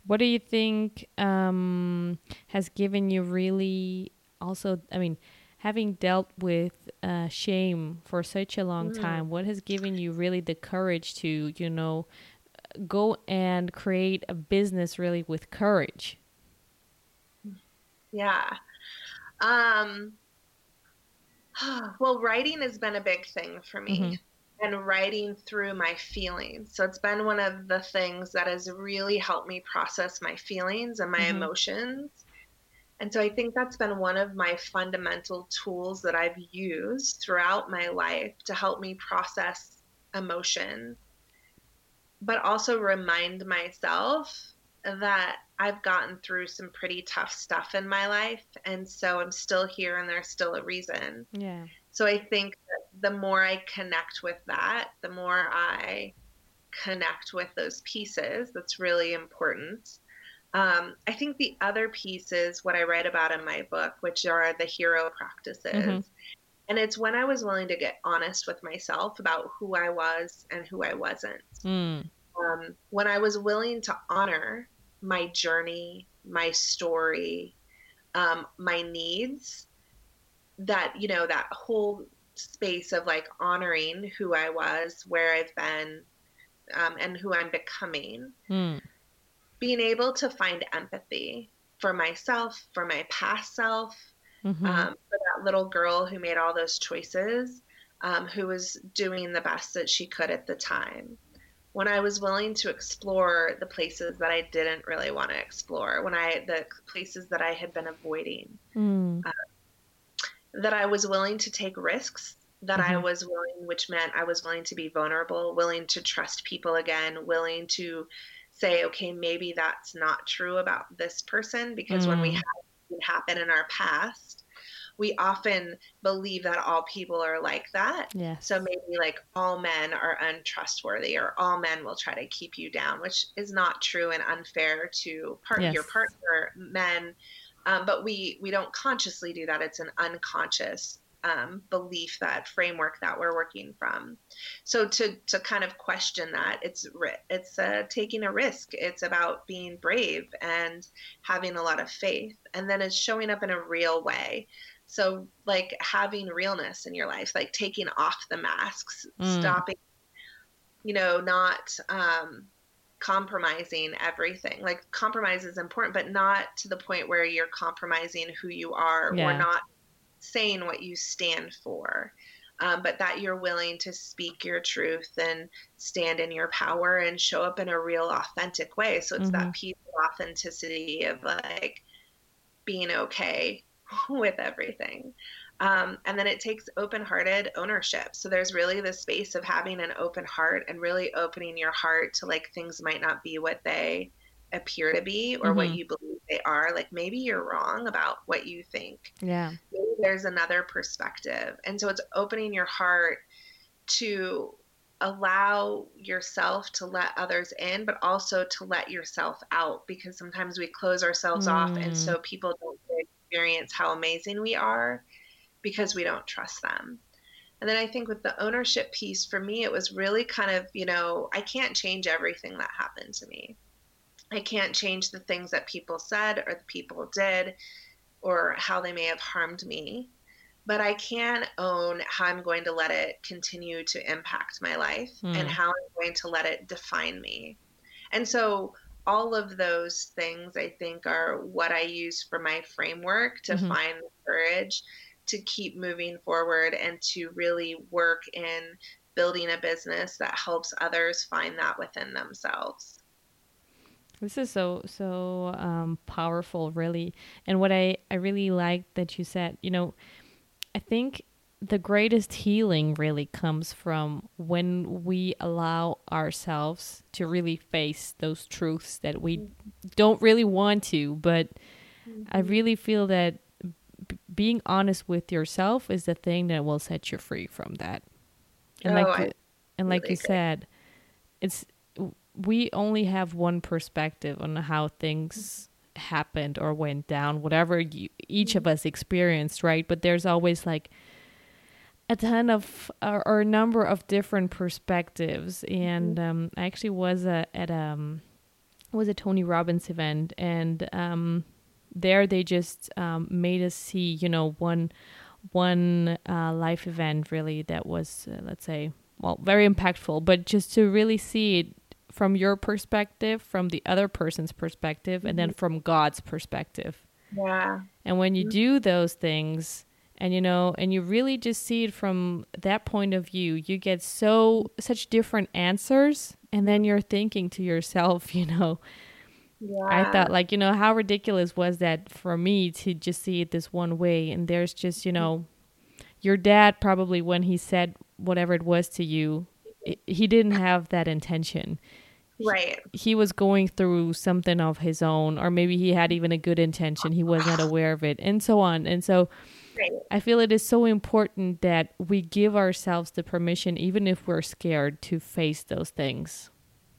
Speaker 1: What do you think um, has given you really also, I mean, having dealt with uh, shame for such a long mm. time, what has given you really the courage to, you know, go and create a business really with courage?
Speaker 2: Yeah. Um, well, writing has been a big thing for me. Mm-hmm. And writing through my feelings. So it's been one of the things that has really helped me process my feelings and my mm-hmm. emotions. And so I think that's been one of my fundamental tools that I've used throughout my life to help me process emotion, but also remind myself that I've gotten through some pretty tough stuff in my life. And so I'm still here and there's still a reason.
Speaker 1: Yeah.
Speaker 2: So I think the more I connect with that, the more I connect with those pieces, that's really important. Um, I think the other piece is what I write about in my book, which are the hero practices. Mm-hmm. And it's when I was willing to get honest with myself about who I was and who I wasn't. Mm. Um, when I was willing to honor my journey, my story, um, my needs, that, you know, that whole space of like honoring who I was, where I've been, um, and who I'm becoming. Mm. Being able to find empathy for myself, for my past self, mm-hmm. um, for that little girl who made all those choices, um, who was doing the best that she could at the time. When I was willing to explore the places that I didn't really want to explore, when I the places that I had been avoiding, mm. uh, that I was willing to take risks, that mm-hmm. I was willing, which meant I was willing to be vulnerable, willing to trust people again, willing to say, okay, maybe that's not true about this person, because mm. when we mm. have happen in our past, we often believe that all people are like that.
Speaker 1: Yeah.
Speaker 2: So maybe like all men are untrustworthy or all men will try to keep you down, which is not true and unfair to part yes. your partner, men. Um, but we we don't consciously do that. It's an unconscious um, belief, that framework that we're working from. So to to kind of question that, it's it's uh, taking a risk. It's about being brave and having a lot of faith, and then it's showing up in a real way. So like having realness in your life, like taking off the masks, mm. stopping, you know, not um, compromising everything. Like compromise is important, but not to the point where you're compromising who you are yeah. or not saying what you stand for. Um, but that you're willing to speak your truth and stand in your power and show up in a real authentic way. So it's mm-hmm. that piece of authenticity of like being okay with everything. Um, and then it takes open hearted ownership. So there's really the space of having an open heart and really opening your heart to like things might not be what they appear to be or mm-hmm. what you believe they are. Like maybe you're wrong about what you think.
Speaker 1: Yeah.
Speaker 2: Maybe there's another perspective. And so it's opening your heart to allow yourself to let others in, but also to let yourself out because sometimes we close ourselves mm. off. And so mm. people don't experience how amazing we are because we don't trust them. And then I think with the ownership piece, for me, it was really kind of, you know, I can't change everything that happened to me. I can't change the things that people said or the people did or how they may have harmed me. But I can own how I'm going to let it continue to impact my life mm. and how I'm going to let it define me. And so all of those things I think are what I use for my framework to mm-hmm. find the courage to keep moving forward and to really work in building a business that helps others find that within themselves.
Speaker 1: This is so so um, powerful, really. And what I I really like that you said, you know, I think the greatest healing really comes from when we allow ourselves to really face those truths that we don't really want to. But mm-hmm. I really feel that b- being honest with yourself is the thing that will set you free from that. And oh, like, I and like you said, it's we only have one perspective on how things happened or went down, whatever you, each of us experienced, right? But there's always like a ton of or, or a number of different perspectives. And mm-hmm. um, I actually was uh, at um was a Tony Robbins event, and um, there they just um, made us see, you know, one one uh, life event really that was, uh, let's say, well, very impactful, but just to really see it from your perspective, from the other person's perspective, and then mm-hmm. from God's perspective.
Speaker 2: Yeah.
Speaker 1: And when you mm-hmm. do those things, and you know, and you really just see it from that point of view, you get so such different answers, and then you're thinking to yourself, you know, yeah. I thought like, you know, how ridiculous was that for me to just see it this one way, and there's just, you know, your dad probably when he said whatever it was to you, he didn't have that intention
Speaker 2: Right.
Speaker 1: He, was going through something of his own, or maybe he had even a good intention. He was not aware of it, and so on. And so right. I feel it is so important that we give ourselves the permission, even if we're scared, to face those things.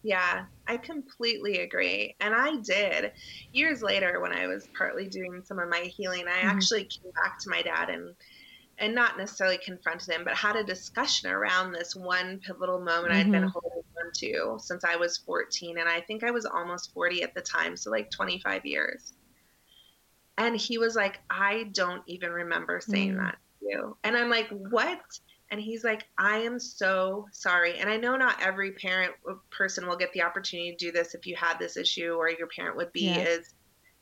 Speaker 2: Yeah, I completely agree. And I did. Years later, when I was partly doing some of my healing, I mm-hmm. actually came back to my dad and and not necessarily confronted him, but had a discussion around this one pivotal moment mm-hmm. I'd been mm-hmm. holding on to since I was 14. And I think I was almost 40 at the time, so like 25 years. And he was like, I don't even remember saying mm-hmm. that to you. And I'm like, what? And he's like, I am so sorry. And I know not every parent uh, person will get the opportunity to do this if you had this issue or your parent would be yeah. as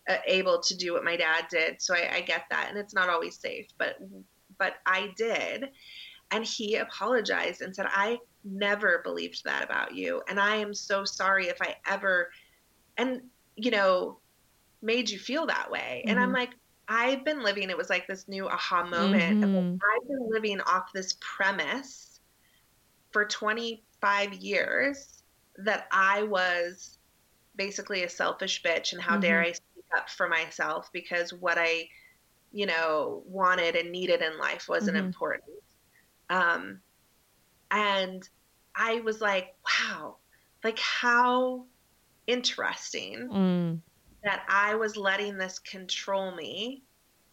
Speaker 2: uh, able to do what my dad did. So I, I get that. And it's not always safe, but, but I did. And he apologized and said, I never believed that about you. And I am so sorry if I ever, and, you know, made you feel that way. Mm-hmm. And I'm mm-hmm. like, I've been living, it was like this new aha moment. Mm-hmm. I've been living off this premise for 25 years that I was basically a selfish bitch and how mm-hmm. dare I speak up for myself because what I, you know, wanted and needed in life wasn't mm-hmm. important. Um, and I was like, wow, like how interesting mm that I was letting this control me.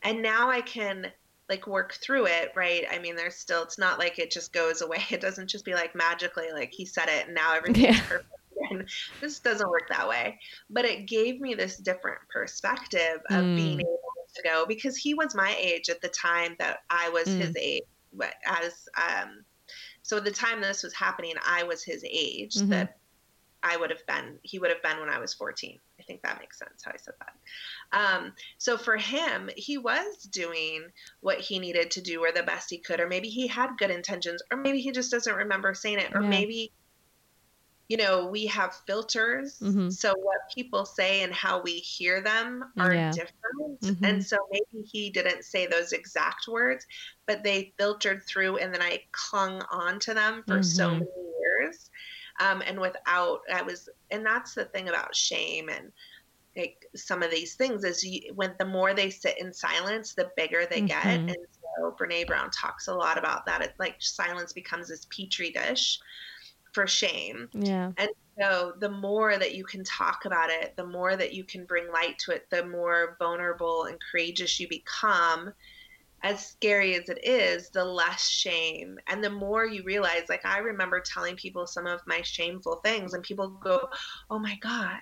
Speaker 2: And now I can like work through it, right? I mean, there's still, it's not like it just goes away. It doesn't just be like magically, like he said it and now everything's yeah. perfect. And this doesn't work that way. But it gave me this different perspective of mm. being able to go because he was my age at the time that I was mm. his age. But as, um, so at the time this was happening, I was his age mm-hmm. that I would have been, he would have been when I was 14. I think that makes sense how I said that. Um, so for him, he was doing what he needed to do or the best he could, or maybe he had good intentions, or maybe he just doesn't remember saying it, or yeah. maybe, you know, we have filters. Mm-hmm. So what people say and how we hear them are yeah. different. Mm-hmm. And so maybe he didn't say those exact words, but they filtered through and then I clung on to them for mm-hmm. so many years um, and without i was and that's the thing about shame and like some of these things is you, when the more they sit in silence the bigger they mm-hmm. get and so brene brown talks a lot about that it's like silence becomes this petri dish for shame
Speaker 1: yeah
Speaker 2: and so the more that you can talk about it the more that you can bring light to it the more vulnerable and courageous you become as scary as it is, the less shame. And the more you realize, like, I remember telling people some of my shameful things, and people go, Oh my God,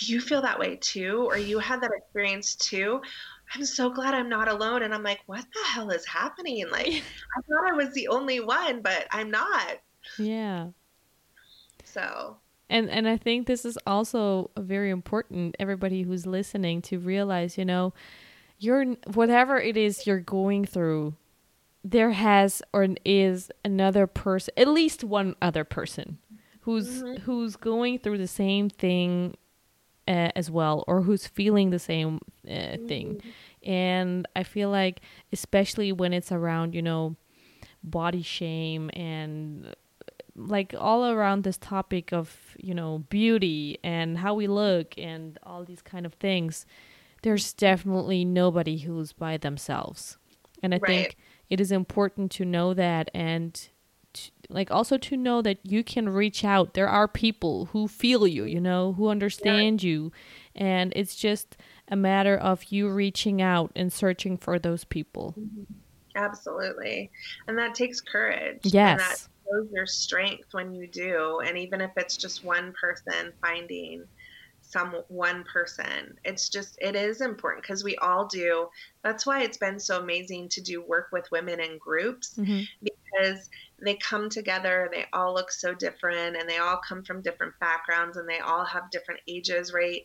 Speaker 2: you feel that way too? Or you had that experience too? I'm so glad I'm not alone. And I'm like, What the hell is happening? Like, I thought I was the only one, but I'm not.
Speaker 1: Yeah.
Speaker 2: So.
Speaker 1: And, and I think this is also very important, everybody who's listening, to realize, you know, you're whatever it is you're going through there has or is another person at least one other person who's mm-hmm. who's going through the same thing uh, as well or who's feeling the same uh, thing mm-hmm. and i feel like especially when it's around you know body shame and like all around this topic of you know beauty and how we look and all these kind of things there's definitely nobody who's by themselves. And I right. think it is important to know that and to, like also to know that you can reach out. There are people who feel you, you know, who understand yeah. you. And it's just a matter of you reaching out and searching for those people. Mm-hmm.
Speaker 2: Absolutely. And that takes courage.
Speaker 1: Yes.
Speaker 2: Shows your strength when you do. And even if it's just one person finding some one person. It's just it is important because we all do. That's why it's been so amazing to do work with women in groups mm-hmm. because they come together, they all look so different and they all come from different backgrounds and they all have different ages, right?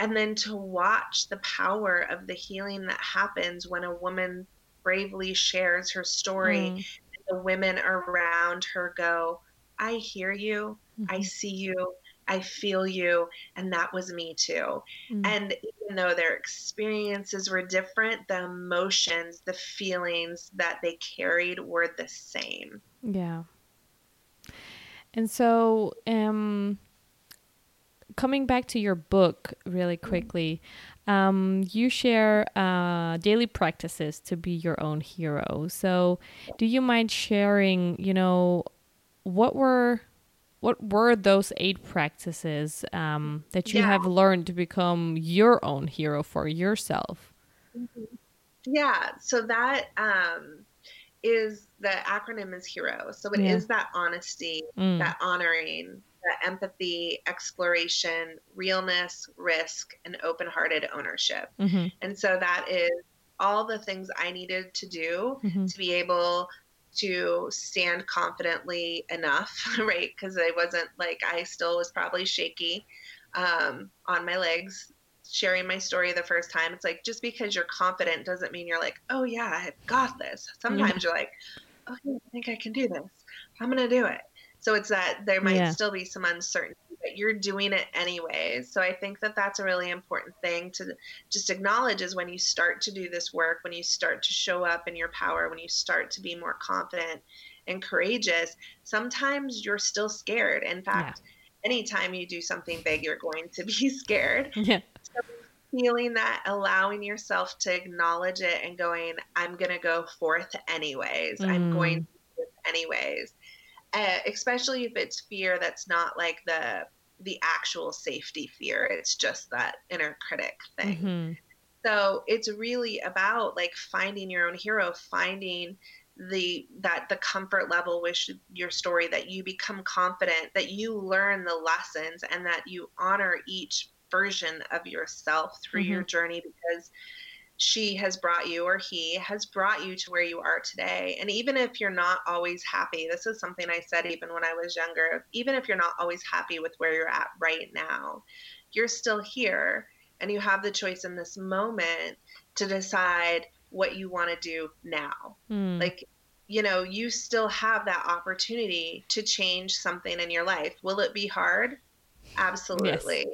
Speaker 2: And then to watch the power of the healing that happens when a woman bravely shares her story mm. The women around her go, I hear you, mm-hmm. I see you, I feel you, and that was me too. Mm-hmm. And even though their experiences were different, the emotions, the feelings that they carried were the same.
Speaker 1: Yeah. And so, um, coming back to your book really mm-hmm. quickly, um, you share uh, daily practices to be your own hero. So, do you mind sharing, you know, what were what were those eight practices um, that you
Speaker 2: Yeah.
Speaker 1: have learned to become your own hero for yourself?
Speaker 2: Yeah, so that um, is the acronym is HERO. So it is
Speaker 1: Yeah.
Speaker 2: that honesty,
Speaker 1: Mm.
Speaker 2: that honoring, empathy, exploration, realness, risk, and open hearted ownership.
Speaker 1: hmm
Speaker 2: And so that is all the things I needed to do
Speaker 1: hmm
Speaker 2: to be able to stand confidently enough, right? Because I wasn't like, I still was probably shaky um, on my legs sharing my story the first time. It's like, just because you're confident doesn't mean you're like, oh yeah, I've got this. Sometimes you're like, okay, I think I can do this. I'm going to do it. So it's that there might
Speaker 1: Yeah.
Speaker 2: still be some uncertainty, but you're doing it anyways. So I think that that's a really important thing to just acknowledge is when you start to do this work, when you start to show up in your power, when you start to be more confident and courageous, sometimes you're still scared. In fact, anytime you do something big, you're going to be scared.
Speaker 1: Yeah.
Speaker 2: Feeling that, allowing yourself to acknowledge it and going, I'm going to go forth anyways. I'm
Speaker 1: Mm.
Speaker 2: going to do this anyways. Uh, especially if it's fear that's not like the the actual safety fear it's just that inner critic thing.
Speaker 1: Hmm
Speaker 2: so it's really about like finding your own hero finding the that the comfort level with your story that you become confident that you learn the lessons and that you honor each version of yourself through your journey because she has brought you or he has brought you to where you are today. And even if you're not always happy this is something i said even when i was younger even if you're not always happy with where you're at right now you're still here and you have the choice in this moment to decide what you want to do now.
Speaker 1: Mm.
Speaker 2: like you know you still have that opportunity to change something in your life. Will it be hard? Absolutely.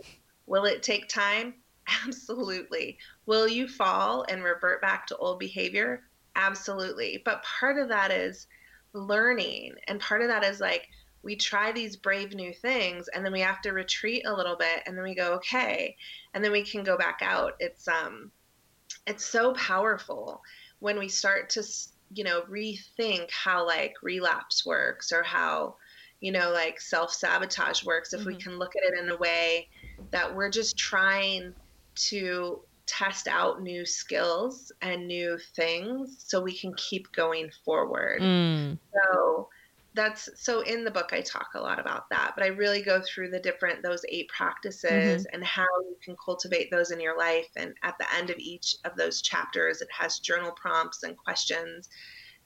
Speaker 2: Will it take time? Absolutely will you fall and revert back to old behavior? Absolutely. But part of that is learning and part of that is like we try these brave new things and then we have to retreat a little bit and then we go okay and then we can go back out. It's um it's so powerful when we start to you know rethink how like relapse works or how you know like self-sabotage works if we
Speaker 1: Mhm.
Speaker 2: can look at it in a way that we're just trying to test out new skills and new things so we can keep going forward.
Speaker 1: Mm.
Speaker 2: so that's so in the book I talk a lot about that, but I really go through the different those eight practices and how you can cultivate those in your life. And at the end of each of those chapters it has journal prompts and questions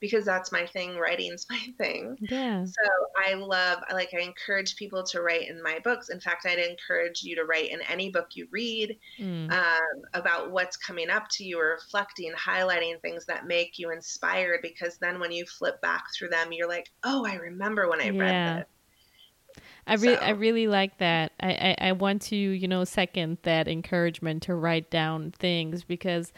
Speaker 2: because that's my thing writing's my thing.
Speaker 1: Yeah.
Speaker 2: So I love I like I encourage people to write in my books. In fact, I'd encourage you to write in any book you read
Speaker 1: Mm.
Speaker 2: um, about what's coming up to you or reflecting, highlighting things that make you inspired because then when you flip back through them, you're like, oh, I remember when I
Speaker 1: Yeah.
Speaker 2: read this.
Speaker 1: I really, I really like that. I, I, I want to, you know, second that encouragement to write down things because,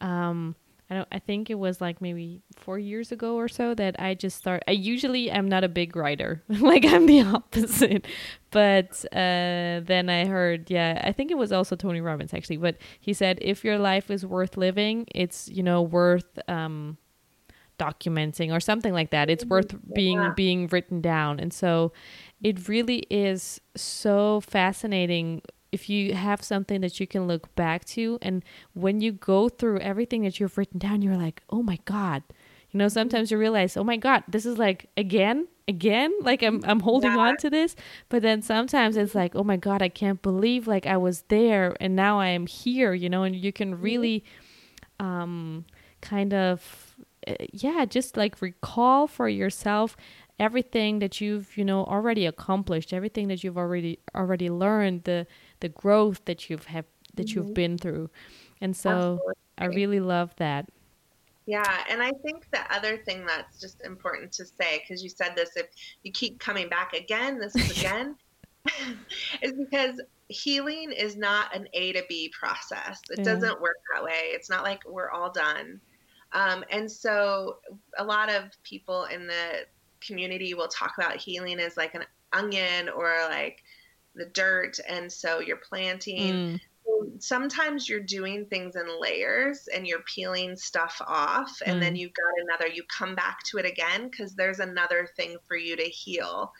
Speaker 1: um, I don't. I think it was like maybe four years ago or so that I just start. I usually am not a big writer. like I'm the opposite. But uh, then I heard, yeah, I think it was also Tony Robbins actually. But he said, if your life is worth living, it's you know worth um, documenting or something like that. It's worth being
Speaker 2: Yeah.
Speaker 1: being written down. And so it really is so fascinating if you have something that you can look back to and when you go through everything that you've written down you're like, "Oh my god." You know, sometimes you realize, "Oh my god, this is like again, again, like I'm I'm holding
Speaker 2: Yeah.
Speaker 1: on to this." But then sometimes it's like, "Oh my god, I can't believe like I was there and now I am here," you know, and you can really um kind of uh, yeah just like recall for yourself everything that you've you know already accomplished everything that you've already already learned the the growth that you've have that you've been through and so i really love that
Speaker 2: Yeah, and I think the other thing that's just important to say, because you said this, if you keep coming back again, this is again, is because healing is not an A to B process. It
Speaker 1: Yeah.
Speaker 2: doesn't work that way. It's not like we're all done. Um, and so a lot of people in the community will talk about healing as like an onion or like the dirt. And so you're planting
Speaker 1: Mm,
Speaker 2: sometimes you're doing things in layers and you're peeling stuff off and then
Speaker 1: Mm.
Speaker 2: you've got another you come back to it again because there's another thing for you to heal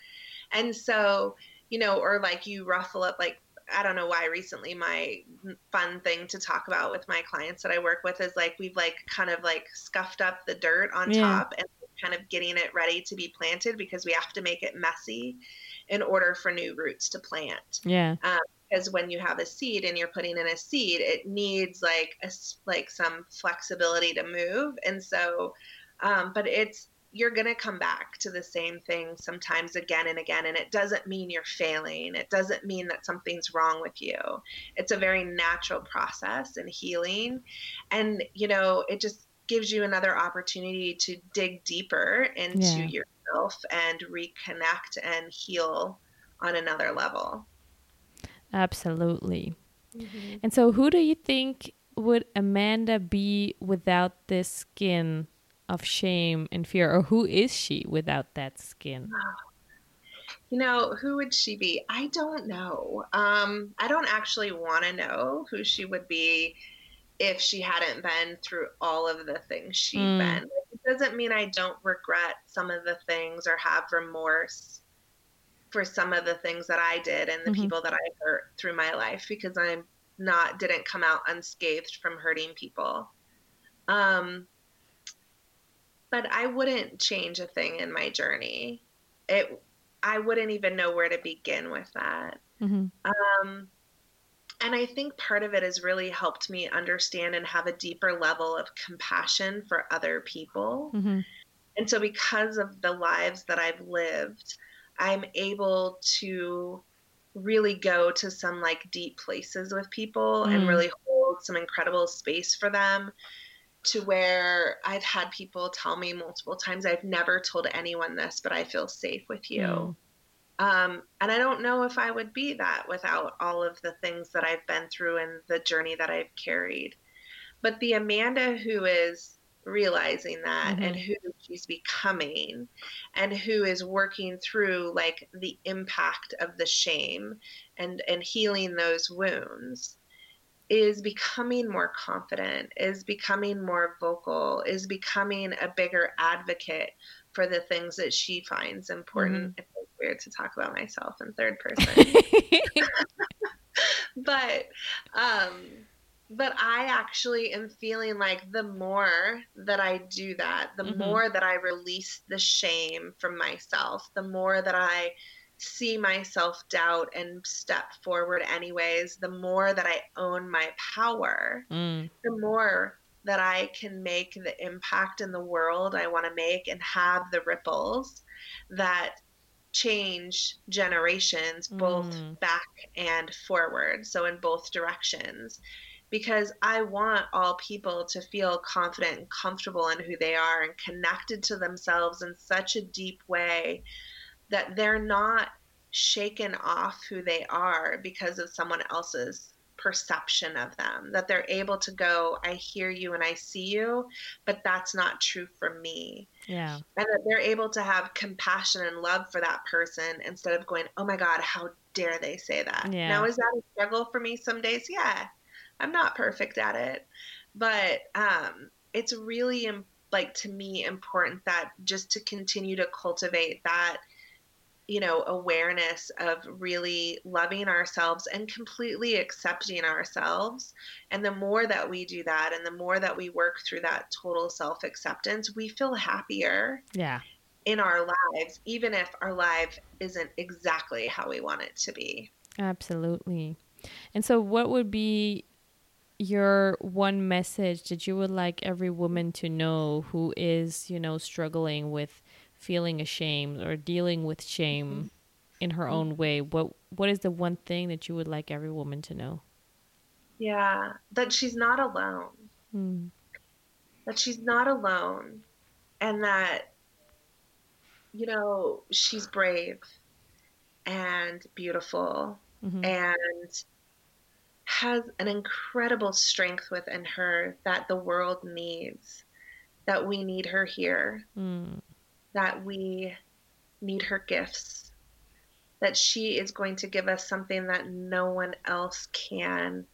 Speaker 2: And so, you know, or like you ruffle up like I don't know why recently my fun thing to talk about with my clients that I work with is like we've like kind of like scuffed up the dirt on yeah. top and kind of getting it ready to be planted because we have to make it messy in order for new roots to plant.
Speaker 1: Yeah. Um,
Speaker 2: because when you have a seed and you're putting in a seed, it needs like a like some flexibility to move, and so, um, but it's you're going to come back to the same thing sometimes again and again. And it doesn't mean you're failing. It doesn't mean that something's wrong with you. It's a very natural process and healing. And, you know, it just gives you another opportunity to dig deeper into yeah. yourself and reconnect and heal on another level.
Speaker 1: Absolutely. Mm-hmm. And so, who do you think would Amanda be without this skin of shame and fear, or who is she without that skin?
Speaker 2: You know, who would she be? I don't know. Um, I don't actually want to know who she would be if she hadn't been through all of the things she'd mm. been. It doesn't mean I don't regret some of the things or have remorse for some of the things that I did and the mm-hmm. people that I hurt through my life because I'm not didn't come out unscathed from hurting people. Um, but I wouldn't change a thing in my journey. It, I wouldn't even know where to begin with that. Mm-hmm. Um, and I think part of it has really helped me understand and have a deeper level of compassion for other people. Mm-hmm. And so, because of the lives that I've lived, I'm able to really go to some like deep places with people mm. and really hold some incredible space for them to where I've had people tell me multiple times, I've never told anyone this, but I feel safe with you. Mm. Um, and I don't know if I would be that without all of the things that I've been through and the journey that I've carried. But the Amanda who is realizing that mm-hmm. and who she's becoming and who is working through like the impact of the shame and and healing those wounds is becoming more confident, is becoming more vocal, is becoming a bigger advocate for the things that she finds important. Mm-hmm. Weird to talk about myself in third person. but um but I actually am feeling like the more that I do that, the mm-hmm. more that I release the shame from myself, the more that I see my self doubt and step forward anyways, the more that I own my power, mm. the more that I can make the impact in the world I want to make and have the ripples that change generations both mm. back and forward. So, in both directions. Because I want all people to feel confident and comfortable in who they are and connected to themselves in such a deep way that they're not shaken off who they are because of someone else's perception of them that they're able to go i hear you and i see you but that's not true for me.
Speaker 1: Yeah.
Speaker 2: And that they're able to have compassion and love for that person instead of going oh my god how dare they say that? Yeah. now is that a struggle for me some days? Yeah. I'm not perfect at it. But um it's really like to me important that just to continue to cultivate that you know, awareness of really loving ourselves and completely accepting ourselves. And the more that we do that and the more that we work through that total self acceptance, we feel happier.
Speaker 1: Yeah.
Speaker 2: In our lives, even if our life isn't exactly how we want it to be.
Speaker 1: Absolutely. And so, what would be your one message that you would like every woman to know who is, you know, struggling with feeling ashamed or dealing with shame mm-hmm. in her own way, what what is the one thing that you would like every woman to know?
Speaker 2: Yeah, that she's not alone. Mm. That she's not alone and that you know, she's brave and beautiful mm-hmm. and has an incredible strength within her that the world needs that we need her here mm that we need her gifts, that she is going to give us something that no one else can,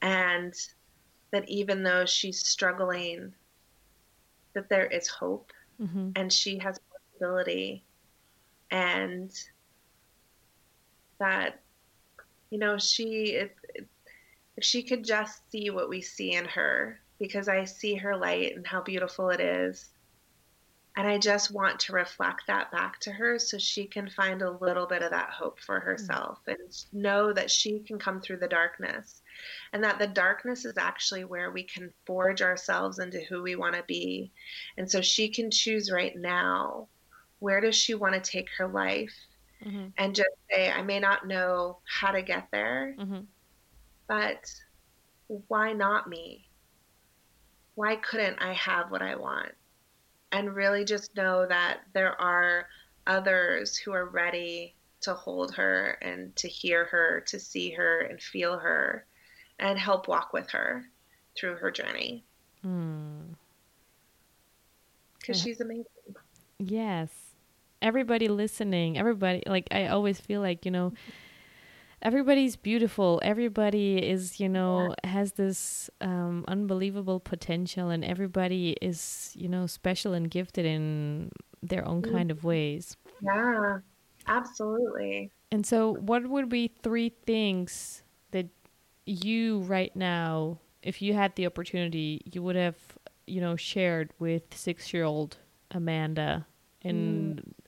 Speaker 2: and that even though she's struggling, that there is hope. Mm-hmm. and she has possibility. And that you know she if, if she could just see what we see in her because I see her light and how beautiful it is and I just want to reflect that back to her so she can find a little bit of that hope for mm. herself mm-hmm. and know that she can come through the darkness and that the darkness is actually where we can forge ourselves into who we want to be. And so she can choose right now where does she want to take her life mm-hmm. and just say, I may not know how to get there, mm-hmm. but why not me? Why couldn't I have what I want? And really just know that there are others who are ready to hold her and to hear her, to see her and feel her, and help walk with her through her journey. Because mm. she's amazing.
Speaker 1: Yes. Everybody listening, everybody, like, I always feel like, you know, everybody's beautiful everybody is you know yeah. has this um, unbelievable potential and everybody is you know special and gifted in their own kind of ways
Speaker 2: yeah absolutely
Speaker 1: and so what would be three things that you right now if you had the opportunity you would have you know shared with six year old amanda and mm.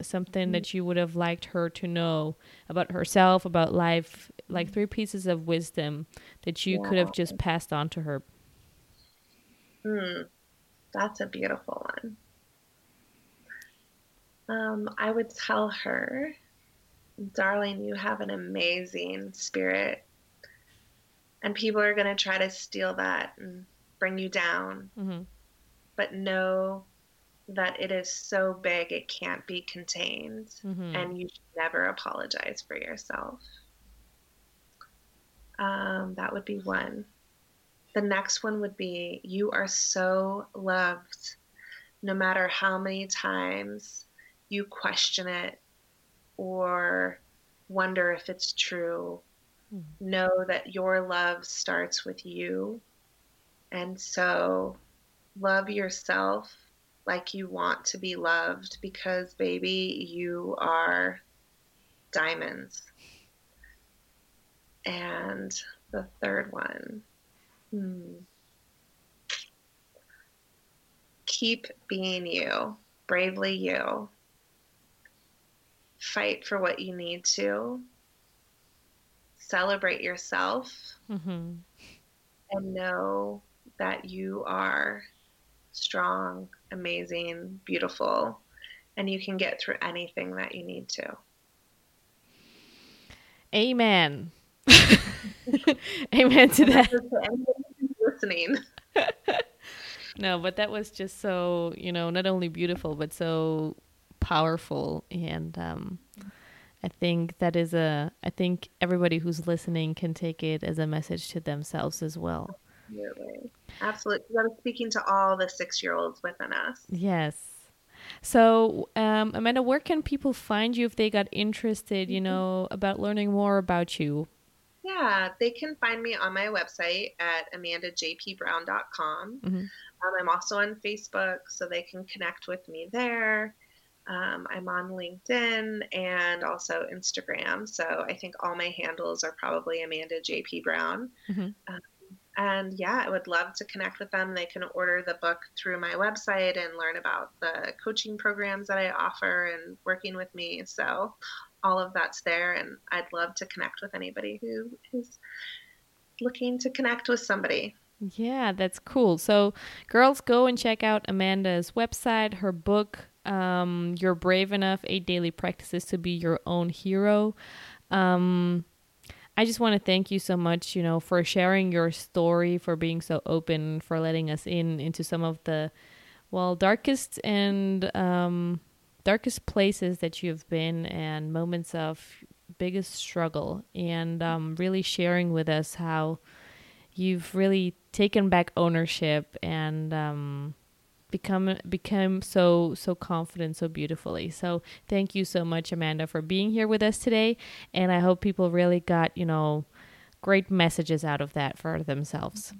Speaker 1: Something that you would have liked her to know about herself, about life, like three pieces of wisdom that you yeah. could have just passed on to her?
Speaker 2: Mm, that's a beautiful one. Um, I would tell her, darling, you have an amazing spirit. And people are going to try to steal that and bring you down. Mm-hmm. But know that it is so big it can't be contained mm-hmm. and you should never apologize for yourself. Um, that would be one. The next one would be you are so loved no matter how many times you question it or wonder if it's true. Mm-hmm. Know that your love starts with you. And so love yourself like you want to be loved because, baby, you are diamonds. And the third one, hmm. keep being you, bravely you. Fight for what you need to. Celebrate yourself. Mm-hmm. And know that you are strong, amazing, beautiful, and you can get through anything that you need to.
Speaker 1: Amen. Amen to that.
Speaker 2: Listening.
Speaker 1: no, but that was just so, you know, not only beautiful, but so powerful. And um, I think that is a, I think everybody who's listening can take it as a message to themselves as well.
Speaker 2: Absolutely. Absolutely. I'm speaking to all the six year olds within us.
Speaker 1: Yes. So, um, Amanda, where can people find you if they got interested, you know, about learning more about you?
Speaker 2: Yeah, they can find me on my website at amandajpbrown.com. Mm-hmm. Um, I'm also on Facebook, so they can connect with me there. Um, I'm on LinkedIn and also Instagram. So I think all my handles are probably Amanda JP Brown. Mm-hmm. Um, and yeah, I would love to connect with them. They can order the book through my website and learn about the coaching programs that I offer and working with me. So all of that's there and I'd love to connect with anybody who is looking to connect with somebody.
Speaker 1: Yeah, that's cool. So, girls, go and check out Amanda's website, her book, um, You're Brave Enough Eight Daily Practices to Be Your Own Hero. Um, I just want to thank you so much, you know, for sharing your story, for being so open, for letting us in into some of the, well, darkest and um, darkest places that you've been and moments of biggest struggle, and um, really sharing with us how you've really taken back ownership and um, become become so so confident so beautifully. So thank you so much Amanda for being here with us today and I hope people really got, you know, great messages out of that for themselves.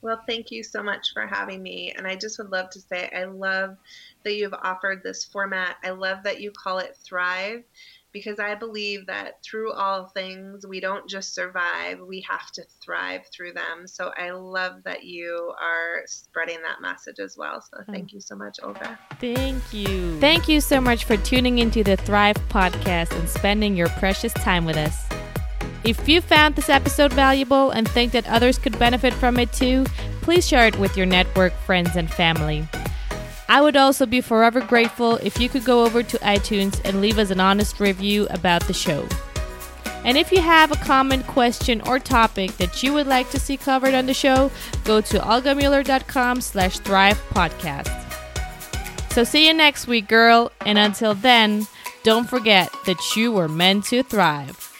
Speaker 2: Well, thank you so much for having me. And I just would love to say I love that you've offered this format. I love that you call it Thrive because I believe that through all things, we don't just survive, we have to thrive through them. So I love that you are spreading that message as well. So hmm. thank oh. you so much, Olga.
Speaker 1: Thank you. Thank you so much for tuning into the Thrive podcast and spending your precious time with us. If you found this episode valuable and think that others could benefit from it too, please share it with your network, friends, and family. I would also be forever grateful if you could go over to iTunes and leave us an honest review about the show. And if you have a comment, question, or topic that you would like to see covered on the show, go to olgamuller.com slash thrive podcast. So see you next week, girl. And until then, don't forget that you were meant to thrive.